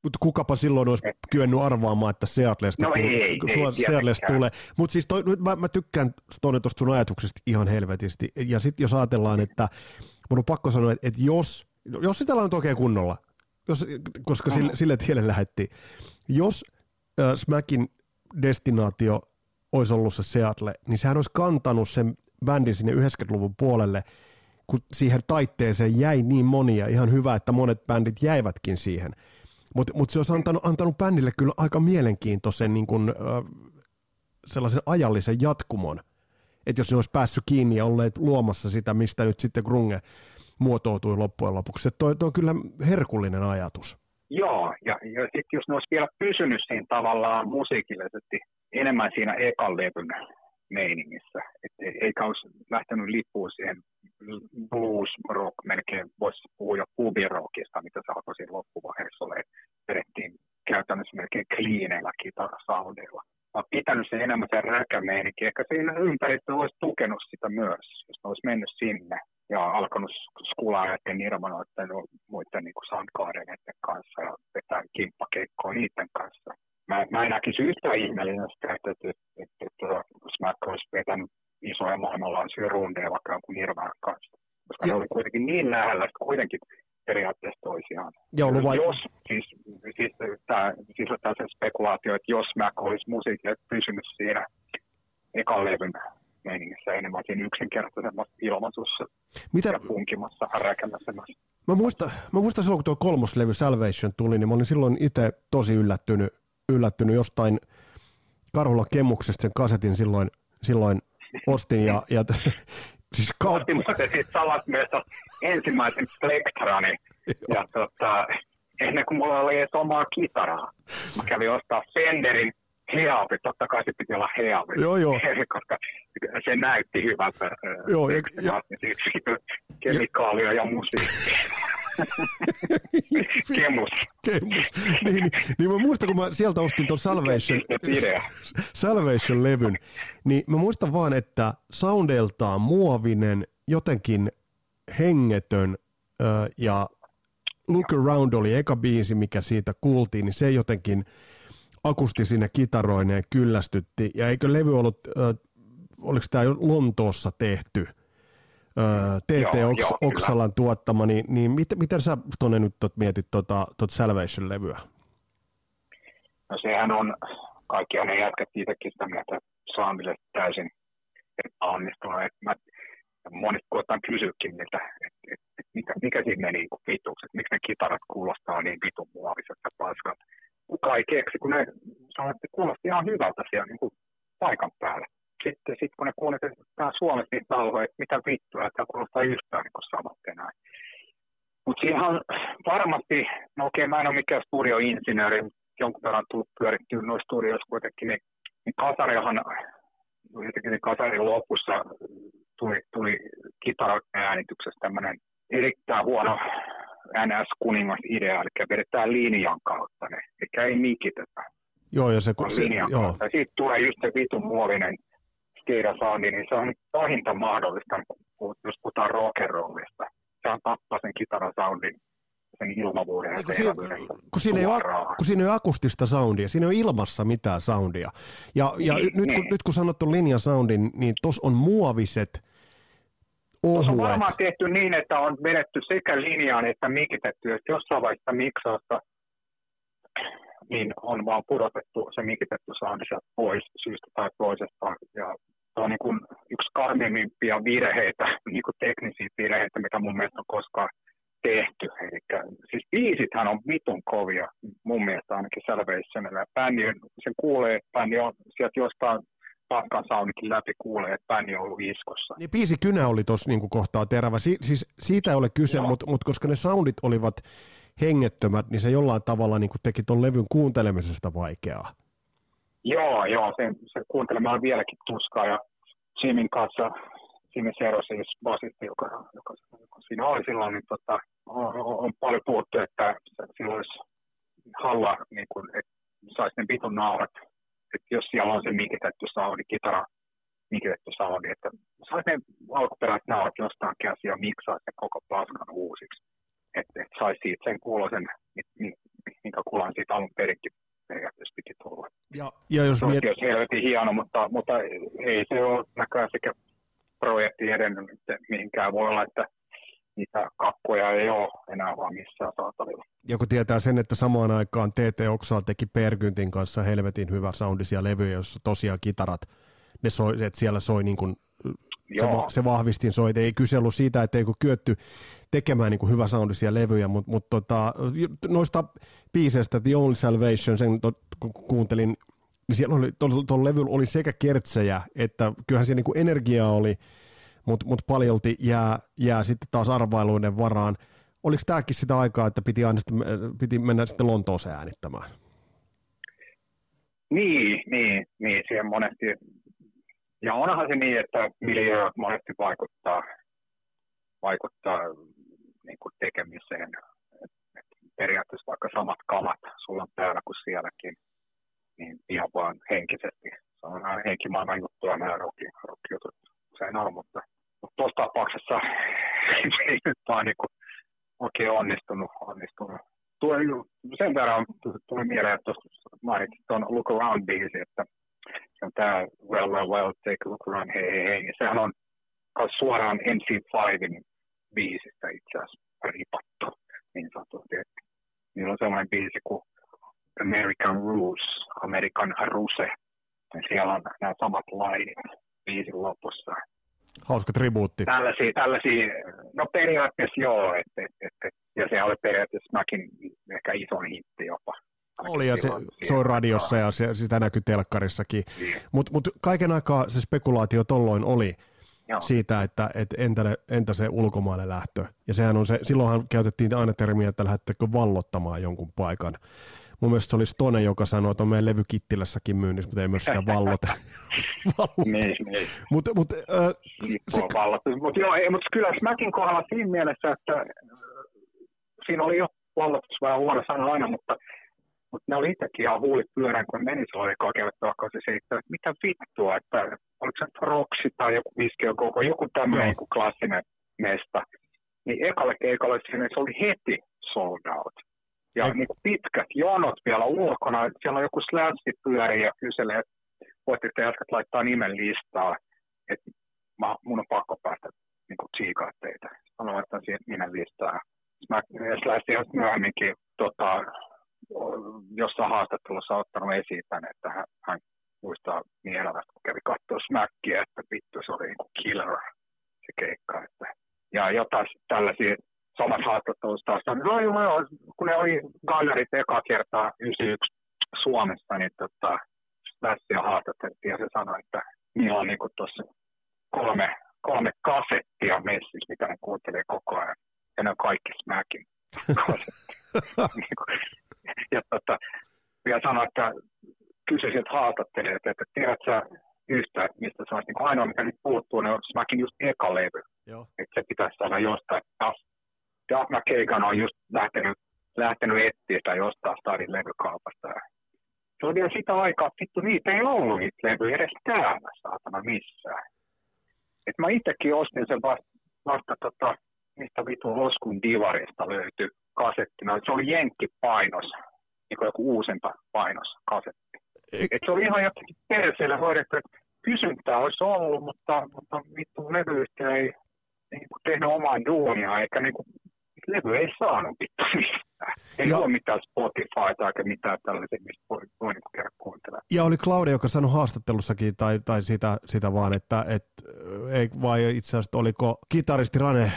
Mutta kukapa silloin olisi kyennyt arvaamaan, että Seatlesta, no tuli, ei, Seatlesta tulee. Mutta siis toi, mä, mä tykkään tuosta sun ajatuksesta ihan helvetisti. Ja sitten jos ajatellaan, että mun on pakko sanoa, että, että jos, jos sitä on oikein kunnolla, jos, koska sille, sille tielle lähetti, jos äh, Smackin destinaatio olisi ollut se Seattle, niin sehän olisi kantanut sen bändin sinne 90-luvun puolelle, kun siihen taitteeseen jäi niin monia. Ihan hyvä, että monet bändit jäivätkin siihen. Mutta mut se olisi antanut, antanut bändille kyllä aika mielenkiintoisen niin kun, äh, sellaisen ajallisen jatkumon. Että jos ne olisi päässyt kiinni ja olleet luomassa sitä, mistä nyt sitten Grunge muotoutui loppujen lopuksi. Toi on kyllä herkullinen ajatus. Joo, ja, ja sitten jos ne olisi vielä pysynyt siinä tavallaan musiikillisesti enemmän siinä ekan levyn meiningissä, et, eikä olisi lähtenyt lippuun siihen blues rock, melkein voisi puhua jo pubirockista, mitä se alkoi siinä loppuvaiheessa että vedettiin käytännössä melkein kliineillä kitarasoundeilla. Mä pitänyt sen enemmän sen räkämeininki, ehkä siinä ympäristö olisi tukenut sitä myös, jos olisi mennyt sinne ja alkanut skulaa näiden Nirvanoiden muiden niin kanssa ja vetää kimppakeikkoa niiden kanssa. Mä, mä en näkisi yhtään ihmeellinen sitä, että, että, että, että, että Smack olisi vetänyt isoja maailmanlaisia rundeja vaikka jonkun Nirvanan kanssa. Koska ja. ne oli kuitenkin niin lähellä, että kuitenkin periaatteessa toisiaan. Joo, luva... Jos, siis, siis tämä sisältää sen spekulaatio, että jos Mac olisi musiikille pysynyt siinä ekan levyn meiningissä enemmän siinä yksinkertaisemmassa ilmaisussa Mitä? ja punkimassa, räkämässä. Mä muistan, mä muistan silloin, kun tuo kolmoslevy Salvation tuli, niin mä olin silloin itse tosi yllättynyt, yllättynyt jostain Karhulla Kemuksesta sen kasetin silloin, silloin ostin ja, ja siis kautta. Ostin muuten siitä salasmesta ensimmäisen Spectrani ja tota, ennen kuin mulla oli edes omaa kitaraa. Mä kävin ostaa Fenderin Heapi, totta kai se piti olla Heapi, joo, joo. koska se näytti hyvältä. Joo, ja, ja, ja, kemikaalia ja musiikkia. Kemus. Kemus. Niin, niin, niin mä muistan, kun mä sieltä ostin tuon Salvation, Salvation-levyn, niin mä muistan vaan, että soundeltaan muovinen, jotenkin hengetön ja Look Around oli eka biisi, mikä siitä kuultiin, niin se jotenkin akusti sinne kitaroineen kyllästytti. Ja eikö levy ollut, äh, oliko tämä Lontoossa tehty, TT joo, Oks, joo, Oksalan kyllä. tuottama, niin, niin miten, miten sä tuonne nyt tot, mietit tuota, tot Salvation-levyä? No sehän on, kaikkia ne jätkät itsekin sitä mieltä saamille täysin epäonnistunut. Mä monet koetaan kysyäkin niiltä, että et, et, mikä, mikä siinä meni niin vituksi, että miksi ne kitarat kuulostaa niin vitun muoviset ja paskat. Kuka ei keksi, kun ne sanoo, että kuulosti ihan hyvältä siellä niin kuin paikan päällä. Sitten sit kun ne kuunnellaan Suomessa niitä lauhoja, että mitä vittua, että kuulostaa yhtään niin samat enää. Mutta siinä on varmasti, no okei, okay, mä en ole mikään studioinsinööri, jonkun verran tullut pyörittyä noissa studioissa kuitenkin, niin, niin Kasarihan, jotenkin Kasarin lopussa tuli, tuli kitara-äänityksestä tämmöinen erittäin huono NS-kuningas-idea, eli vedetään linjan kautta ne, eli ei mikitetä. Joo, ja se, se joo. Siitä tulee just se vitun muovinen stereo-soundi, niin se on pahinta mahdollista, jos puhutaan rock'n'rollista. Se on tappaa sen kitarasoundin sen ilmavuuden ja kun, siinä, kun, siinä ei kun siinä ei ole akustista soundia, siinä ei ole ilmassa mitään soundia. Ja, ja niin, nyt, niin. Kun, nyt kun sanottu linjan soundin, niin tuossa on muoviset Tuossa on varmaan tehty niin, että on vedetty sekä linjaan että mikitetty, että jossain vaiheessa miksausta niin on vaan pudotettu se mikitetty saani sieltä pois syystä tai toisesta. Ja se on niin kuin yksi karmiimpia virheitä, niin kuin teknisiä virheitä, mitä mun mielestä on koskaan tehty. Eli siis biisithän on vitun kovia, mun mielestä ainakin Salvationilla. Bändi, sen kuulee, bändi on sieltä jostain paskan saunikin läpi kuulee, että bändi on ollut iskossa. Niin biisi Kynä oli tuossa niin kohtaa terävä. Si- siis siitä ei ole kyse, mutta mut koska ne soundit olivat hengettömät, niin se jollain tavalla niin teki tuon levyn kuuntelemisesta vaikeaa. Joo, joo, se, se kuuntelemään on vieläkin tuskaa ja Jimin kanssa, Jimmy Sero siis basisti, joka, joka, joka siinä oli silloin, niin tota, on, on, paljon puhuttu, että sillä olisi halla, niin kuin, että saisi ne vitun nauhat, että jos siellä on se mikitetty soundi, kitara mikitetty soundi, että saisi ne alkuperäiset nauhat jostain käsiä ja miksaa sen koko paskan uusiksi. Että et saisi siitä sen kuulosen, minkä kuulan siitä alun perinkin periaatteessa piti tulla. Ja, ja jos se miet... olisi helvetin hieno, mutta, mutta ei se ole näköjään sekä projekti edennyt mihinkään. Voi olla, että niitä kakkoja ei ole enää vaan missään saatavilla. Ja kun tietää sen, että samaan aikaan TT Oksal teki Pergyntin kanssa helvetin hyvä soundisia levyjä, jossa tosiaan kitarat, ne soi, että siellä soi niin kuin se, va, se vahvistin soite. Ei kyse ollut siitä, että ei kyetty tekemään niin kuin hyvä soundisia levyjä, mutta mut tota, noista biiseistä The Only Salvation, sen to, kun kuuntelin, niin siellä oli, tuolla levyllä oli sekä kertsejä, että kyllähän siellä niin kuin energiaa oli, mutta mut paljolti jää, jää sitten taas arvailuiden varaan. Oliko tämäkin sitä aikaa, että piti, aina sitten, piti mennä sitten Lontooseen äänittämään? Niin, niin, niin, siihen monesti ja onhan se niin, että miljoonat monesti vaikuttaa, vaikuttaa niin kuin tekemiseen. Et, periaatteessa vaikka samat kamat sulla on täällä kuin sielläkin, niin ihan vaan henkisesti. Se on aina henkimaailman juttua nämä rock-jutut usein on, mutta, mutta tuossa tapauksessa ei nyt vaan niin kuin oikein onnistunut. onnistunut. Tuli, sen verran tuli mieleen, että tuossa mainitsit tuon Look Around-biisi, että se on tämä Well, Well, Well, Take a Look Around, hei, hei, hei. Ja sehän on suoraan MC5in biisistä itse asiassa ripattu, niin sanotusti. Niillä on sellainen biisi kuin American Rules, American Ruse. Ja siellä on nämä samat lait biisin lopussa. Hauska tribuutti. Tällaisia, tällaisia no periaatteessa joo, et, et, et, et, ja se oli periaatteessa mäkin ehkä isoin hitti jopa. Oli ja se soi radiossa ja se, sitä näkyy telkkarissakin. Niin. Mutta mut kaiken aikaa se spekulaatio tolloin oli Joo. siitä, että et entä, entä se ulkomaille lähtö. Ja sehän on se, silloinhan käytettiin aina termiä, että lähdettekö vallottamaan jonkun paikan. Mun mielestä se oli Stone, joka sanoi, että on meidän levy Kittilässäkin myynnissä, mutta ei myös sitä vallota. niin, niin. Mutta mut, äh, se... Mut joo, ei, mutta kyllä Smackin kohdalla siinä mielessä, että siinä oli jo vallotus vähän huono sana aina, mutta mutta ne oli itsekin ihan huulit pyörän, kun meni silloin ekaa kertaa se että mitä vittua, että oliko se Roksi tai joku Viskio koko, joku tämmöinen no. klassinen mesta. Niin ekalle keikalle siinä se oli heti sold out. Ja Ei. niin kuin pitkät jonot vielä ulkona, siellä on joku slätsi pyöri ja kyselee, että voitteko jatkat laittaa nimen listaa, että mä, mun on pakko päästä niin kuin tsiikaa teitä. Mä laitan siihen nimen listaa. Mä Slash myöhemminkin tota, jossain haastattelussa ottanut esiin tämän, että hän, hän muistaa elävästä, kun kävi katsoa Smackia, että vittu se oli niin kuin killer se keikka. Että, ja jotain tällaisia samat haastattelussa taas, no, joo, joo, kun ne oli gallerit eka kertaa 91 Suomessa, niin tota, Slassia haastatteltiin ja se sanoi, että niillä on niin tuossa kolme, kolme kasettia messissä, mitä ne kuuntelee koko ajan. Ja ne on kaikki Smackin niin ja tota, vielä sanoa, että kysyisin, että haastattelijat, että tiedät sä yhtä, mistä se olisi niin ainoa, mikä nyt puuttuu, niin on Smackin just eka levy. Joo. Että se pitäisi saada jostain. Duff McKagan on just lähtenyt, lähtenyt etsiä sitä jostain stadin levykaupasta. Se on vielä sitä aikaa, että vittu niitä ei ollut niitä levyjä edes täällä, saatana missään. Et mä itsekin ostin sen vasta, vasta tota, mistä vitu Oskun Divarista löytyi kasettina. Se oli jenkkipainos, niin kuin joku uusimpa painos kasetti. Et se oli ihan jotenkin perseelle hoidettu, että kysyntää olisi ollut, mutta, mutta vittu levyyhtiö ei niin kuin tehnyt omaa duunia, eikä niin kuin, levy ei saanut vittu mistään. Ei ja. ole mitään Spotify tai mitään tällaisia, mistä voi, voi niin käydä kuuntelemaan. Ja oli Claude, joka sanoi haastattelussakin, tai, tai sitä, sitä vaan, että et, ei, vai itse asiassa oliko kitaristi Rane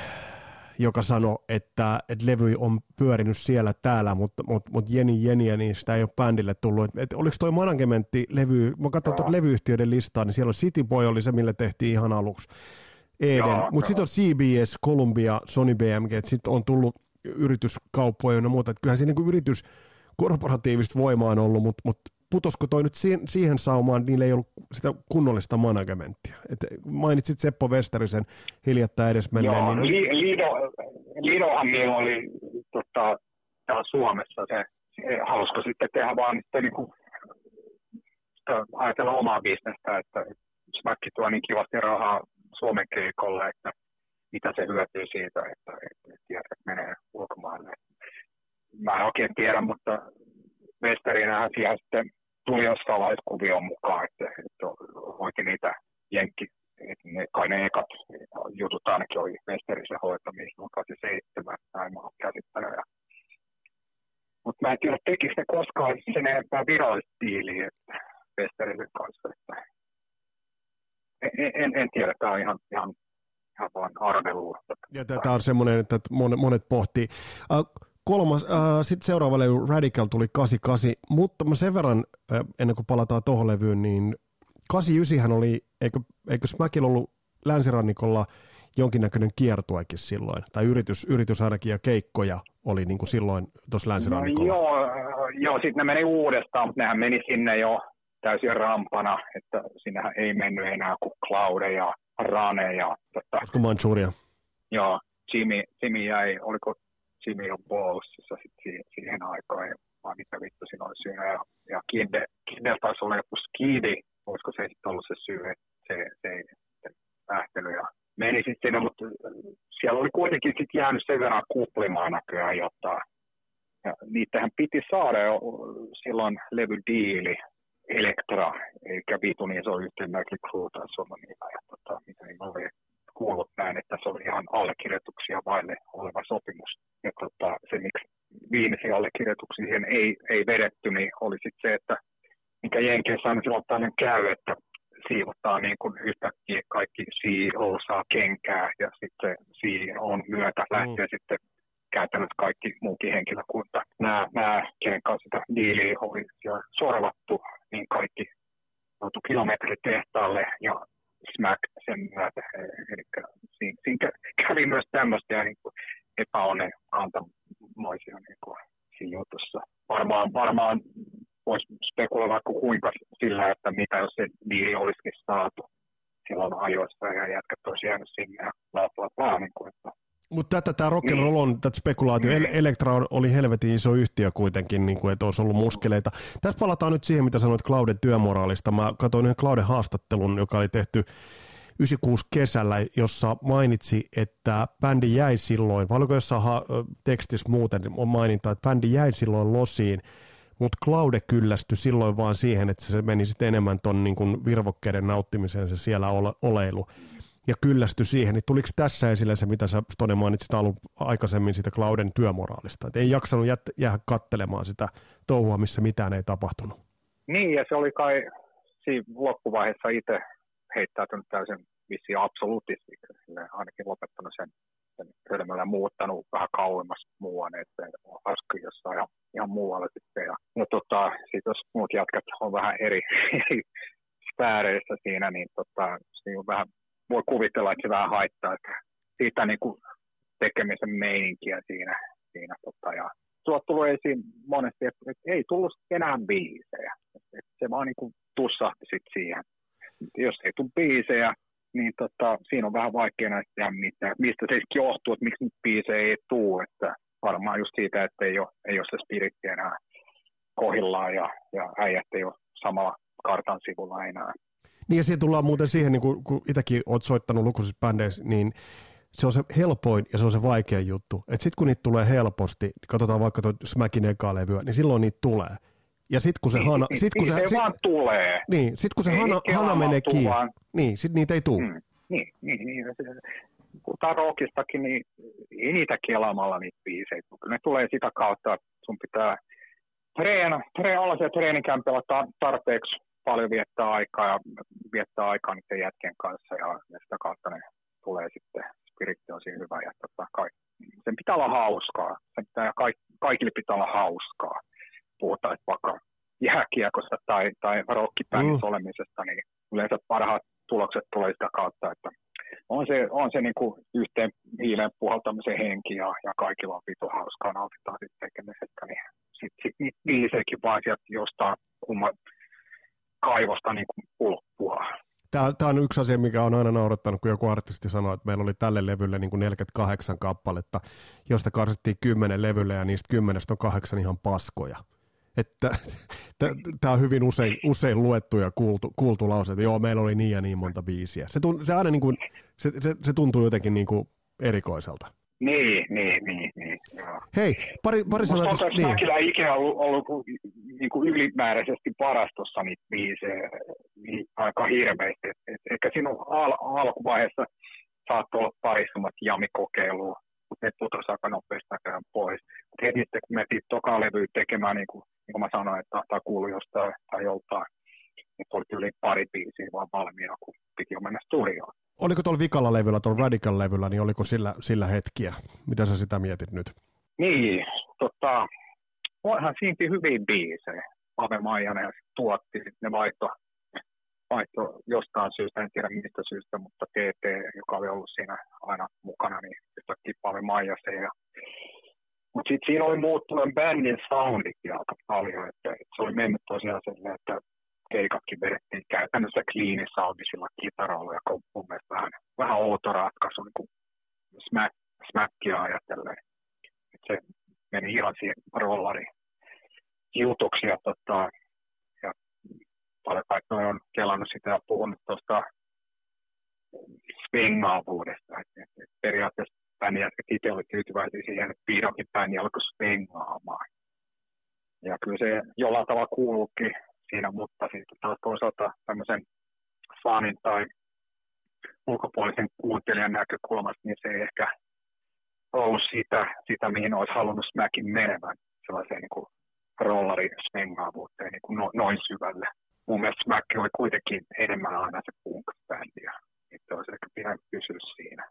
joka sanoi, että, että levy on pyörinyt siellä täällä, mutta, mutta, mutta jeni jeniä, niin sitä ei ole bändille tullut. Et, et oliko toi managementti levy, mä katson tuota levyyhtiöiden listaa, niin siellä on City Boy oli se, millä tehtiin ihan aluksi. Eden, mutta sitten on CBS, Columbia, Sony BMG, sitten on tullut yrityskauppoja ja muuta. Että kyllähän siinä niin yritys korporatiivista voimaa on ollut, mutta, mutta putosko toi nyt siihen, siihen saumaan, niillä ei ollut sitä kunnollista managementtia. Et mainitsit Seppo Westerisen hiljattain edes menneen. Joo, niin... Lido, Lidohan niillä oli tota, täällä Suomessa se, se halusko sitten tehdä vaan sitten niin kuin, ajatella omaa bisnestä, että Smack tuo niin kivasti rahaa Suomen keikolle, että mitä se hyötyy siitä, että, että, että, että menee ulkomaille. Mä en oikein tiedä, mutta Westerinähän siellä sitten tuli jossain vaiheessa kuvioon mukaan, että, että oikein niitä jenkki, että ne, kai ne ekat jutut ainakin oli Westerisen hoitamista, mutta 87, näin mä oon käsittänyt. Ja, mutta mä en tiedä, tekikö ne koskaan sen enempää että Westerisen kanssa. Että en, en, en tiedä, tämä on ihan, ihan, ihan vaan arvelua. Ja tämä on semmoinen, että monet, monet pohtii. Uh, kolmas, äh, sitten seuraava levy Radical tuli 88, mutta mä sen verran, äh, ennen kuin palataan tuohon levyyn, niin 89 oli, eikö, eikö Smackilla ollut länsirannikolla jonkinnäköinen kiertuekin silloin, tai yritys, yritys ainakin ja keikkoja oli niin kuin silloin tuossa länsirannikolla. No, joo, joo sitten ne meni uudestaan, mutta nehän meni sinne jo täysin rampana, että sinnehän ei mennyt enää kuin Claude ja Rane ja... Tota, Olisiko Manchuria? Joo, Jimmy, Jimmy jäi, oliko Jimmy on sit siihen, siihen aikaan, ja vaan mitä vittu siinä oli syynä. Ja, ja Kinde, Kinde taisi olla joku skidi, olisiko se sitten ollut se syy, että se, se, se lähtely ja meni sitten sinne, mutta siellä oli kuitenkin sitten jäänyt sen verran kuplimaan näköjään jotta Ja niitähän piti saada jo silloin levydiili, Elektra, eikä vitu niin se on yhteen Mötley Crue taisi olla niillä, ja tota, mitä niin oli kuullut näin, että se oli ihan allekirjoituksia vaille oleva sopimus. Ja tota, se, miksi viimeisiä allekirjoituksia siihen ei, ei vedetty, niin oli sitten se, että mikä Jenkeissä aina silloin tällainen käy, että siivottaa niin kuin yhtäkkiä kaikki CEO saa kenkää ja sitten on myötä lähtee mm. sitten käytännössä kaikki muukin henkilökunta. Nämä, nämä kenen kanssa sitä diiliä oli sorvattu, niin kaikki joutui kilometritehtaalle ja Smack sen myötä. Eli siinä, siinä kävi myös tämmöistä niin kuin epäonnen kantamoisia niin kuin siinä jutussa. Varmaan, varmaan voisi spekuloida vaikka kuinka sillä, että mitä jos se diili olisikin saatu silloin ajoissa ja jätkät olisi jäänyt sinne ja bla bla. Niin kuin, että mutta tätä tämä rock'n'roll on, tätä spekulaatio. Mm. Elektra oli helvetin iso yhtiö kuitenkin, niin kuin, että olisi ollut muskeleita. Tässä palataan nyt siihen, mitä sanoit Clauden työmoraalista. Mä katsoin yhden Clauden haastattelun, joka oli tehty 96 kesällä, jossa mainitsi, että bändi jäi silloin, vai oliko jossain ha- tekstissä muuten on maininta, että bändi jäi silloin losiin, mutta Claude kyllästyi silloin vaan siihen, että se meni sitten enemmän ton niin kuin virvokkeiden nauttimiseen se siellä ole- oleilu ja kyllästy siihen, niin tuliko tässä esille se, mitä sä Stone mainitsit alun aikaisemmin siitä Clauden työmoraalista, että ei jaksanut jät- jäädä kattelemaan sitä touhua, missä mitään ei tapahtunut? Niin, ja se oli kai siinä loppuvaiheessa itse heittäytynyt täysin vissiin absoluuttisesti, ainakin lopettanut sen, sen hölmöllä muuttanut vähän kauemmas muuan, että hauska jossain ihan, ihan muualla sitten. Ja, ja tota, sit jos muut jatkat on vähän eri, eri sfääreissä siinä, niin tota, siinä on vähän voi kuvitella, että se vähän haittaa että siitä niin kuin tekemisen meininkiä siinä. siinä tota, ja tuot tullut esiin monesti, että, että ei tullut enää biisejä. Että se vaan niin kuin tussahti sit siihen. Jos ei tule biisejä, niin tota, siinä on vähän vaikea näistä mitään. Mistä se johtuu, että miksi nyt biisejä ei tule. Että varmaan just siitä, että ei ole, ei ole se spiritti enää kohillaan ja, ja äijät ei ole samalla kartan sivulla enää. Niin ja siihen tullaan muuten siihen, niin kun, kun itsekin olet soittanut lukuisissa bändeissä, niin se on se helpoin ja se on se vaikein juttu. Että sitten kun niitä tulee helposti, niin katsotaan vaikka tuon Smackin eka levyä, niin silloin niitä tulee. Ja sitten kun se hana... Niin, sit, kun niin, se, se vaan tulee. Niin, sitten kun se ei hana, hana menee kiinni, niin sitten niitä ei tule. Mm, niin, niin, niin. puhutaan rockistakin, niin ei niitä kelaamalla niitä biisejä. Kyllä ne tulee sitä kautta, että sun pitää treena, treena olla siellä treenikämpillä tarpeeksi paljon viettää aikaa ja viettää aikaa niiden jätkien kanssa ja, ja sitä kautta ne tulee sitten, spiritti on siinä hyvä ja tota, kaik, sen pitää olla hauskaa, sen pitää, kaik, kaikille pitää olla hauskaa. Puhutaan että vaikka jääkiekosta tai, tai rockibändissä mm. olemisesta, niin yleensä parhaat tulokset tulee sitä kautta, että on se, on se niin kuin yhteen hiileen puhaltamisen henki ja, ja kaikilla on vitu hauskaa, nautitaan sitten tekemisestä, niin sitten sit niitä biisejäkin vaan sieltä jostain kumman kaivosta niin kuin pulppua. Tämä, tämä on yksi asia, mikä on aina naurattanut, kun joku artisti sanoi, että meillä oli tälle levylle niin kuin 48 kappaletta, josta karsittiin 10 levylle ja niistä kymmenestä on kahdeksan ihan paskoja. Että tämä on hyvin usein, usein luettu ja kuultu, kuultu lause, että joo, meillä oli niin ja niin monta biisiä. Se, tunt, se, aina niin kuin, se, se, se tuntuu jotenkin niin kuin erikoiselta. Niin, niin, niin. niin joo. Hei, pari, pari sanaa. Mutta niin. Mäkillä ei ikinä ollut, ollut niin kuin ylimääräisesti parastossa niitä biisejä niin aika hirveästi. Et, et, ehkä sinun al, alkuvaiheessa saattoi olla parissamat jamikokeilua, mutta ne putosi aika nopeasti pois. Mutta heti sitten, kun me toka levyä tekemään, niin kuin, niin kuin mä sanoin, että tämä kuulu jostain tai joltain, oli yli pari biisiä vaan valmiina, kun piti jo mennä studioon. Oliko tuolla vikalla levyllä, tuolla Radical-levyllä, niin oliko sillä, sillä hetkiä? Mitä sä sitä mietit nyt? Niin, tota, onhan siinä hyviä biisejä. Ave Maijanen tuotti, ne vaihto, vaihto jostain syystä, en tiedä mistä syystä, mutta TT, joka oli ollut siinä aina mukana, niin yhtäkkiä Pave Maijase. Ja... Mutta sitten siinä oli muuttunut bändin soundikin aika paljon, että, että se oli mennyt tosiaan silleen, että keikatkin vedettiin käytännössä clean soundisilla kitaroilla ja mun mielestä vähän, vähän outo ratkaisu niin kuin smack, smackia ajatellen. Et se meni ihan siihen rollari jutuksi ja, tota, ja paljon kaikki on kelannut sitä ja puhunut tuosta et periaatteessa bändi itse oli tyytyväisiä siihen, että vihdoinkin bändi alkoi swingaamaan. Ja kyllä se jollain tavalla kuuluukin siinä, mutta sitten taas toisaalta tämmöisen fanin tai ulkopuolisen kuuntelijan näkökulmasta, niin se ei ehkä ollut sitä, sitä mihin olisi halunnut Smackin menevän sellaiseen niin kuin rollari svengaavuuteen niin kuin no, noin syvälle. Mun mielestä Smack oli kuitenkin enemmän aina se punk-bändi ja että olisi ehkä pitänyt pysyä siinä.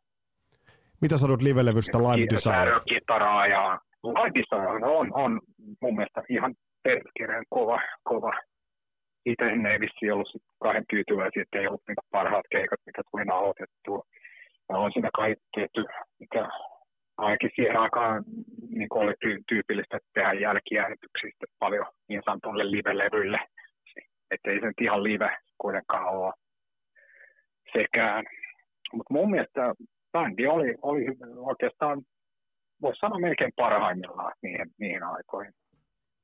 Mitä sanot live-levystä Live Design? Kitaraa ja Live on, on mun mielestä ihan perkireen kova, kova itse ei vissi ollut sit kahden tyytyväisiä, että ei ollut niin parhaat keikat, mitä tuli nauhoitettua. Ja on siinä kai tietty, mikä ainakin siihen aikaan niin oli ty- tyypillistä tehdä jälkiäänityksistä paljon niin sanotulle live-levylle. Että ei se nyt ihan live kuitenkaan ole sekään. Mutta mun mielestä bändi oli, oli oikeastaan, voisi sanoa melkein parhaimmillaan niihin, niihin aikoihin.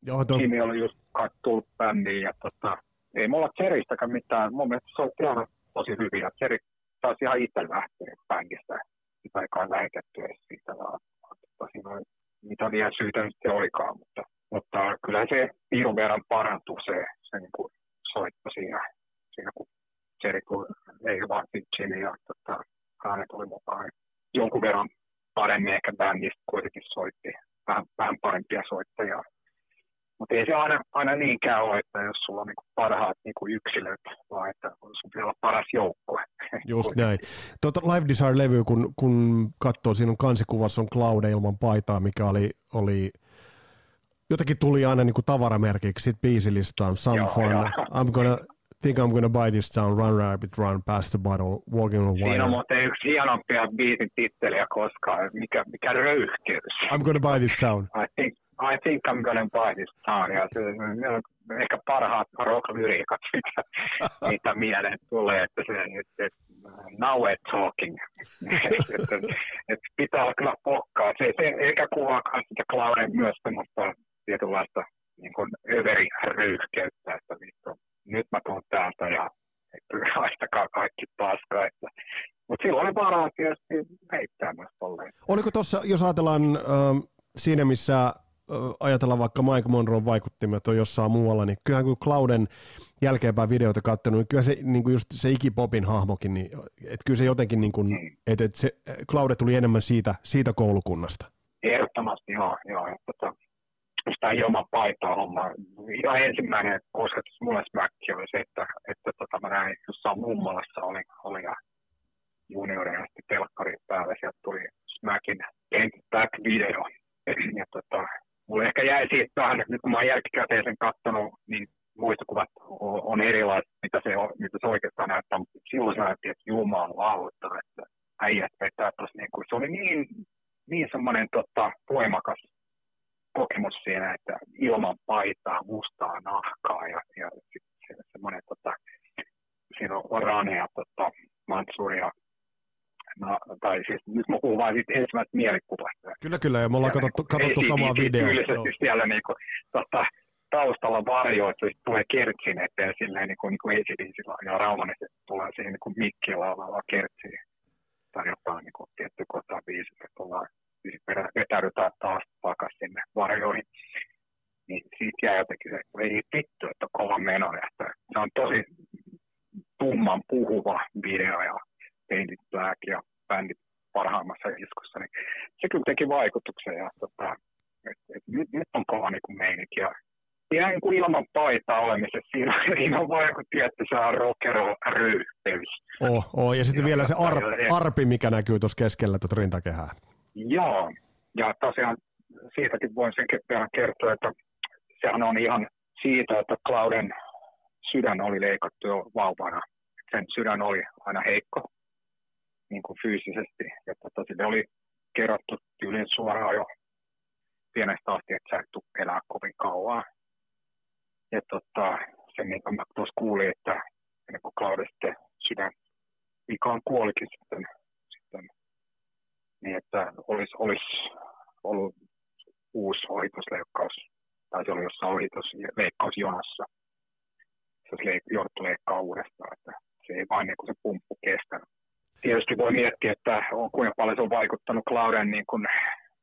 Joo, to... Kimi oli just tullut bändiin ja tota, ei mulla Cherrystäkään mitään. Mun mielestä se on ihan tosi hyvin. Ja Cherry taisi ihan itse lähteä bändistä. Sitä ei kai lähetetty edes siitä, vaan tosi noin, mitä vielä syytä nyt se olikaan. Mutta, mutta kyllä se piirun verran parantui se, se niin kuin soitto siinä, siinä kun Cherry tuli, ei vaan Jimmy ja tota, hänet oli mukaan. Jonkun verran paremmin ehkä bändistä kuitenkin soitti. Vähän, vähän parempia soittajia mutta ei se aina, aina niinkään ole, että jos sulla on niinku parhaat niinku yksilöt, vaan että sun pitää olla paras joukkue. Just näin. Tuota Live Desire-levy, kun, kun katsoo, siinä on kansikuvassa on Cloud ilman paitaa, mikä oli, oli jotenkin tuli aina niinku tavaramerkiksi sit biisilistaan. Some joo, fun. Joo. I'm gonna, think I'm gonna buy this town, run rabbit, run past the bottle, walking on wire. Siinä on muuten yksi hienompia biisin titteliä koskaan, mikä, mikä röyhkeys. I'm gonna buy this town. I think, I think I'm gonna buy this town. Ja se, ehkä parhaat rock-lyriikat, mitä, mitä mieleen tulee, että se että, now we're talking. että, että pitää kyllä pokkaa. Se, se ehkä kuvaa sitä Clauden myös semmoista tietynlaista niin kuin överi röyhkeyttä, että vittu, nyt mä tuun täältä ja haistakaa kaikki paskaa. Että, mutta silloin oli varaa tietysti heittää myös tolleen. Oliko tuossa, jos ajatellaan äh, siinä, missä ajatellaan vaikka Mike Monroe vaikuttimet on jossain muualla, niin kyllähän kun Clouden jälkeenpäin videoita katsonut, niin kyllä se, niin kuin just se Ikipopin hahmokin, niin, että kyllä se jotenkin, niin kuin, mm. että, että se Claude tuli enemmän siitä, siitä koulukunnasta. Ehdottomasti, joo. joo että, tota, sitä ilman paitaa homma. Ihan ensimmäinen kosketus mulle Smäkki oli se, että, että tota, mä näin jossain mummalassa oli, oli ja junioreja asti telkkarin päälle, sieltä tuli Smackin Back video. Ja tota, mulle ehkä jäi siitä vähän, nyt kun mä oon jälkikäteen sen katsonut, niin muistokuvat on, on erilaiset, mitä se, on, mitä se oikeastaan näyttää, mutta silloin se näytti, että jumalauta, että äijät vetää tuossa, niin kuin, se oli niin, niin semmoinen tota, voimakas kokemus siinä, että ilman paitaa, mustaa nahkaa ja, ja sitten semmoinen, tota, siinä on Ranea, tota, Mansuria, no, tai siis nyt mä puhun vain siitä ensimmäisestä mielikuvasta. Kyllä, kyllä, ja me ollaan katsottu, katsottu samaa videoa. Tyylisesti siellä niin kuin, tota, taustalla varjoitu, että tulee kertsin eteen silleen niin kuin, niin kuin ACDCilla ja Raumanen tulee siihen niin kuin mikkillä oleva kertsiin tai jotain niin kuin, tietty kohtaa biisillä, että ollaan siis vetäydytään taas takaisin sinne varjoihin. Niin siitä jää jotenkin se, että ei vittu, että on kova meno. Että se on tosi tumman puhuva video ja Painted Black ja bändit parhaimmassa iskussa, niin se kyllä teki vaikutuksen. Ja, tota, et, et, nyt, nyt, on kova niin kuin meininki. Ja ihan niin kuin ilman paitaa olemisessa siinä, siinä on vaikutti, että se on rockero ryyhteys. Oh, oh, ja sitten ja vielä se ar, arpi, mikä näkyy tuossa keskellä tuota rintakehää. Joo, ja tosiaan siitäkin voin sen verran kertoa, että sehän on ihan siitä, että Clauden sydän oli leikattu jo vauvana. Sen sydän oli aina heikko niin kuin fyysisesti, ja tota, sille oli kerrottu tyyliin suoraan jo pienestä asti, että sä et tule elää kovin kauan. Ja tota, se, mitä mä tuossa kuulin, että ennen kuin Claude sitten sydän vikaan kuolikin sitten, sitten niin että olisi, olisi ollut uusi ohitusleikkaus, tai se oli jossain ohitusleikkausjonassa. Se olisi jouduttu leikkaa uudestaan, että se ei vain niin kuin se pumppu kestänyt. Tietysti voi miettiä, että on, kuinka paljon se on vaikuttanut Clauden niin kuin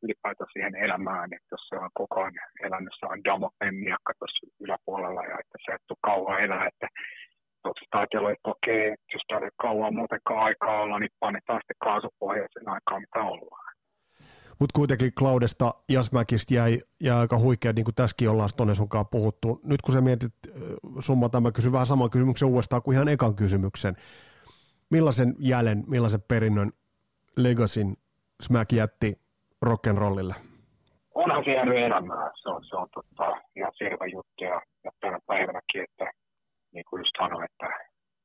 ylipäätään siihen elämään, että jos se on koko ajan elänyt, se on Damokleen miakka tuossa yläpuolella ja että se et tule kauan elää, että onko ajatellut, että okei, jos tämä ei kauan muutenkaan aikaa olla, niin painetaan sitten kaasupohjaisen aikaa, mitä ollaan. Mutta kuitenkin Claudesta Jasmäkistä jäi, jäi aika huikea, niin kuin tässäkin ollaan tuonne sunkaan puhuttu. Nyt kun sä mietit summa tämä kysy vähän saman kysymyksen uudestaan kuin ihan ekan kysymyksen. Millaisen jäljen, millaisen perinnön Legacyn Smack jätti rock'n'rollille? Onhan se jäänyt elämään, se on, se on totta, ihan selvä juttu ja, ja tänä päivänäkin, että niin kuin just sanoin, että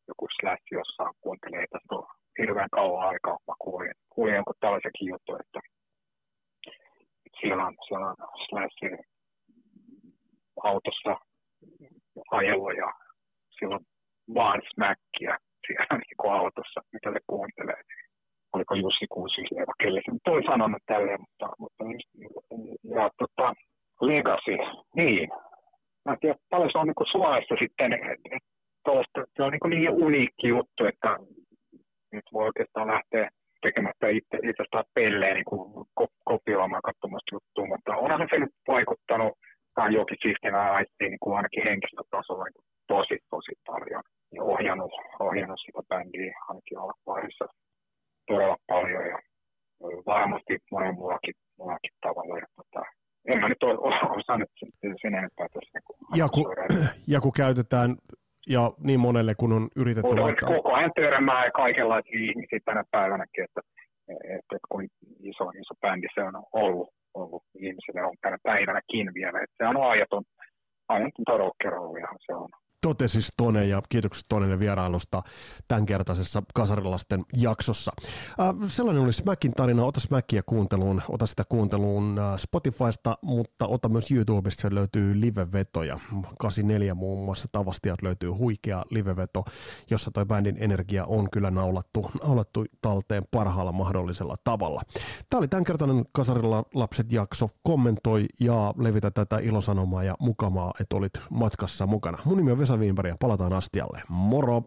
joku slash jossain kuuntelee, että se on hirveän kauan aikaa, mä kuulin, kuulin jonkun tällaisenkin juttu, että, että siellä on, siellä on slashin autossa ajellut ja silloin vaan smäkkiä siellä niin kuin autossa, mitä se kuuntelee. Oliko Jussi Kuusisleva, kelle se toi sanonut tälleen, mutta, mutta ja, tota, Legacy, niin, mä en tiedä, paljon se on niin Suomessa sitten, että se on niin, niin uniikki juttu, että nyt voi oikeastaan lähteä tekemättä itse, itsestään pelleen niin kopioimaan katsomasta juttua, mutta onhan se nyt vaikuttanut tähän jokin siistinä aistiin niin kuin ainakin henkistä tasolla. niin tosi, tosi paljon. Ja ohjannut, ohjannut sitä bändiä ainakin alkuvaiheessa todella paljon ja varmasti monen muullakin, muullakin tavalla. Ja, tota, en mä nyt osaa nyt sen, sen enempää tässä. Niin ja, kun, ja kun käytetään ja niin monelle, kun on yritetty Mutta laittaa. Koko ajan törmää kaikenlaisia ihmisiä tänä päivänäkin, että, että, että kun iso, iso bändi se on ollut, ollut ihmisille on tänä päivänäkin vielä. Että se on ajaton, ajaton rock'n'rollia, se on totesi Tone ja kiitokset Tonelle vierailusta tämänkertaisessa Kasarilasten jaksossa. Äh, sellainen oli Smackin tarina. Ota Smackia kuunteluun, ota sitä kuunteluun äh, Spotifysta, mutta ota myös YouTubesta, se löytyy livevetoja. 84 muun muassa Tavastiat löytyy huikea liveveto, jossa toi bändin energia on kyllä naulattu, naulattu talteen parhaalla mahdollisella tavalla. Tämä oli tämänkertainen Kasarilla lapset jakso. Kommentoi ja levitä tätä ilosanomaa ja mukamaa, että olit matkassa mukana. Mun nimi on Vesa Wienberg ja palataan astialle. Moro!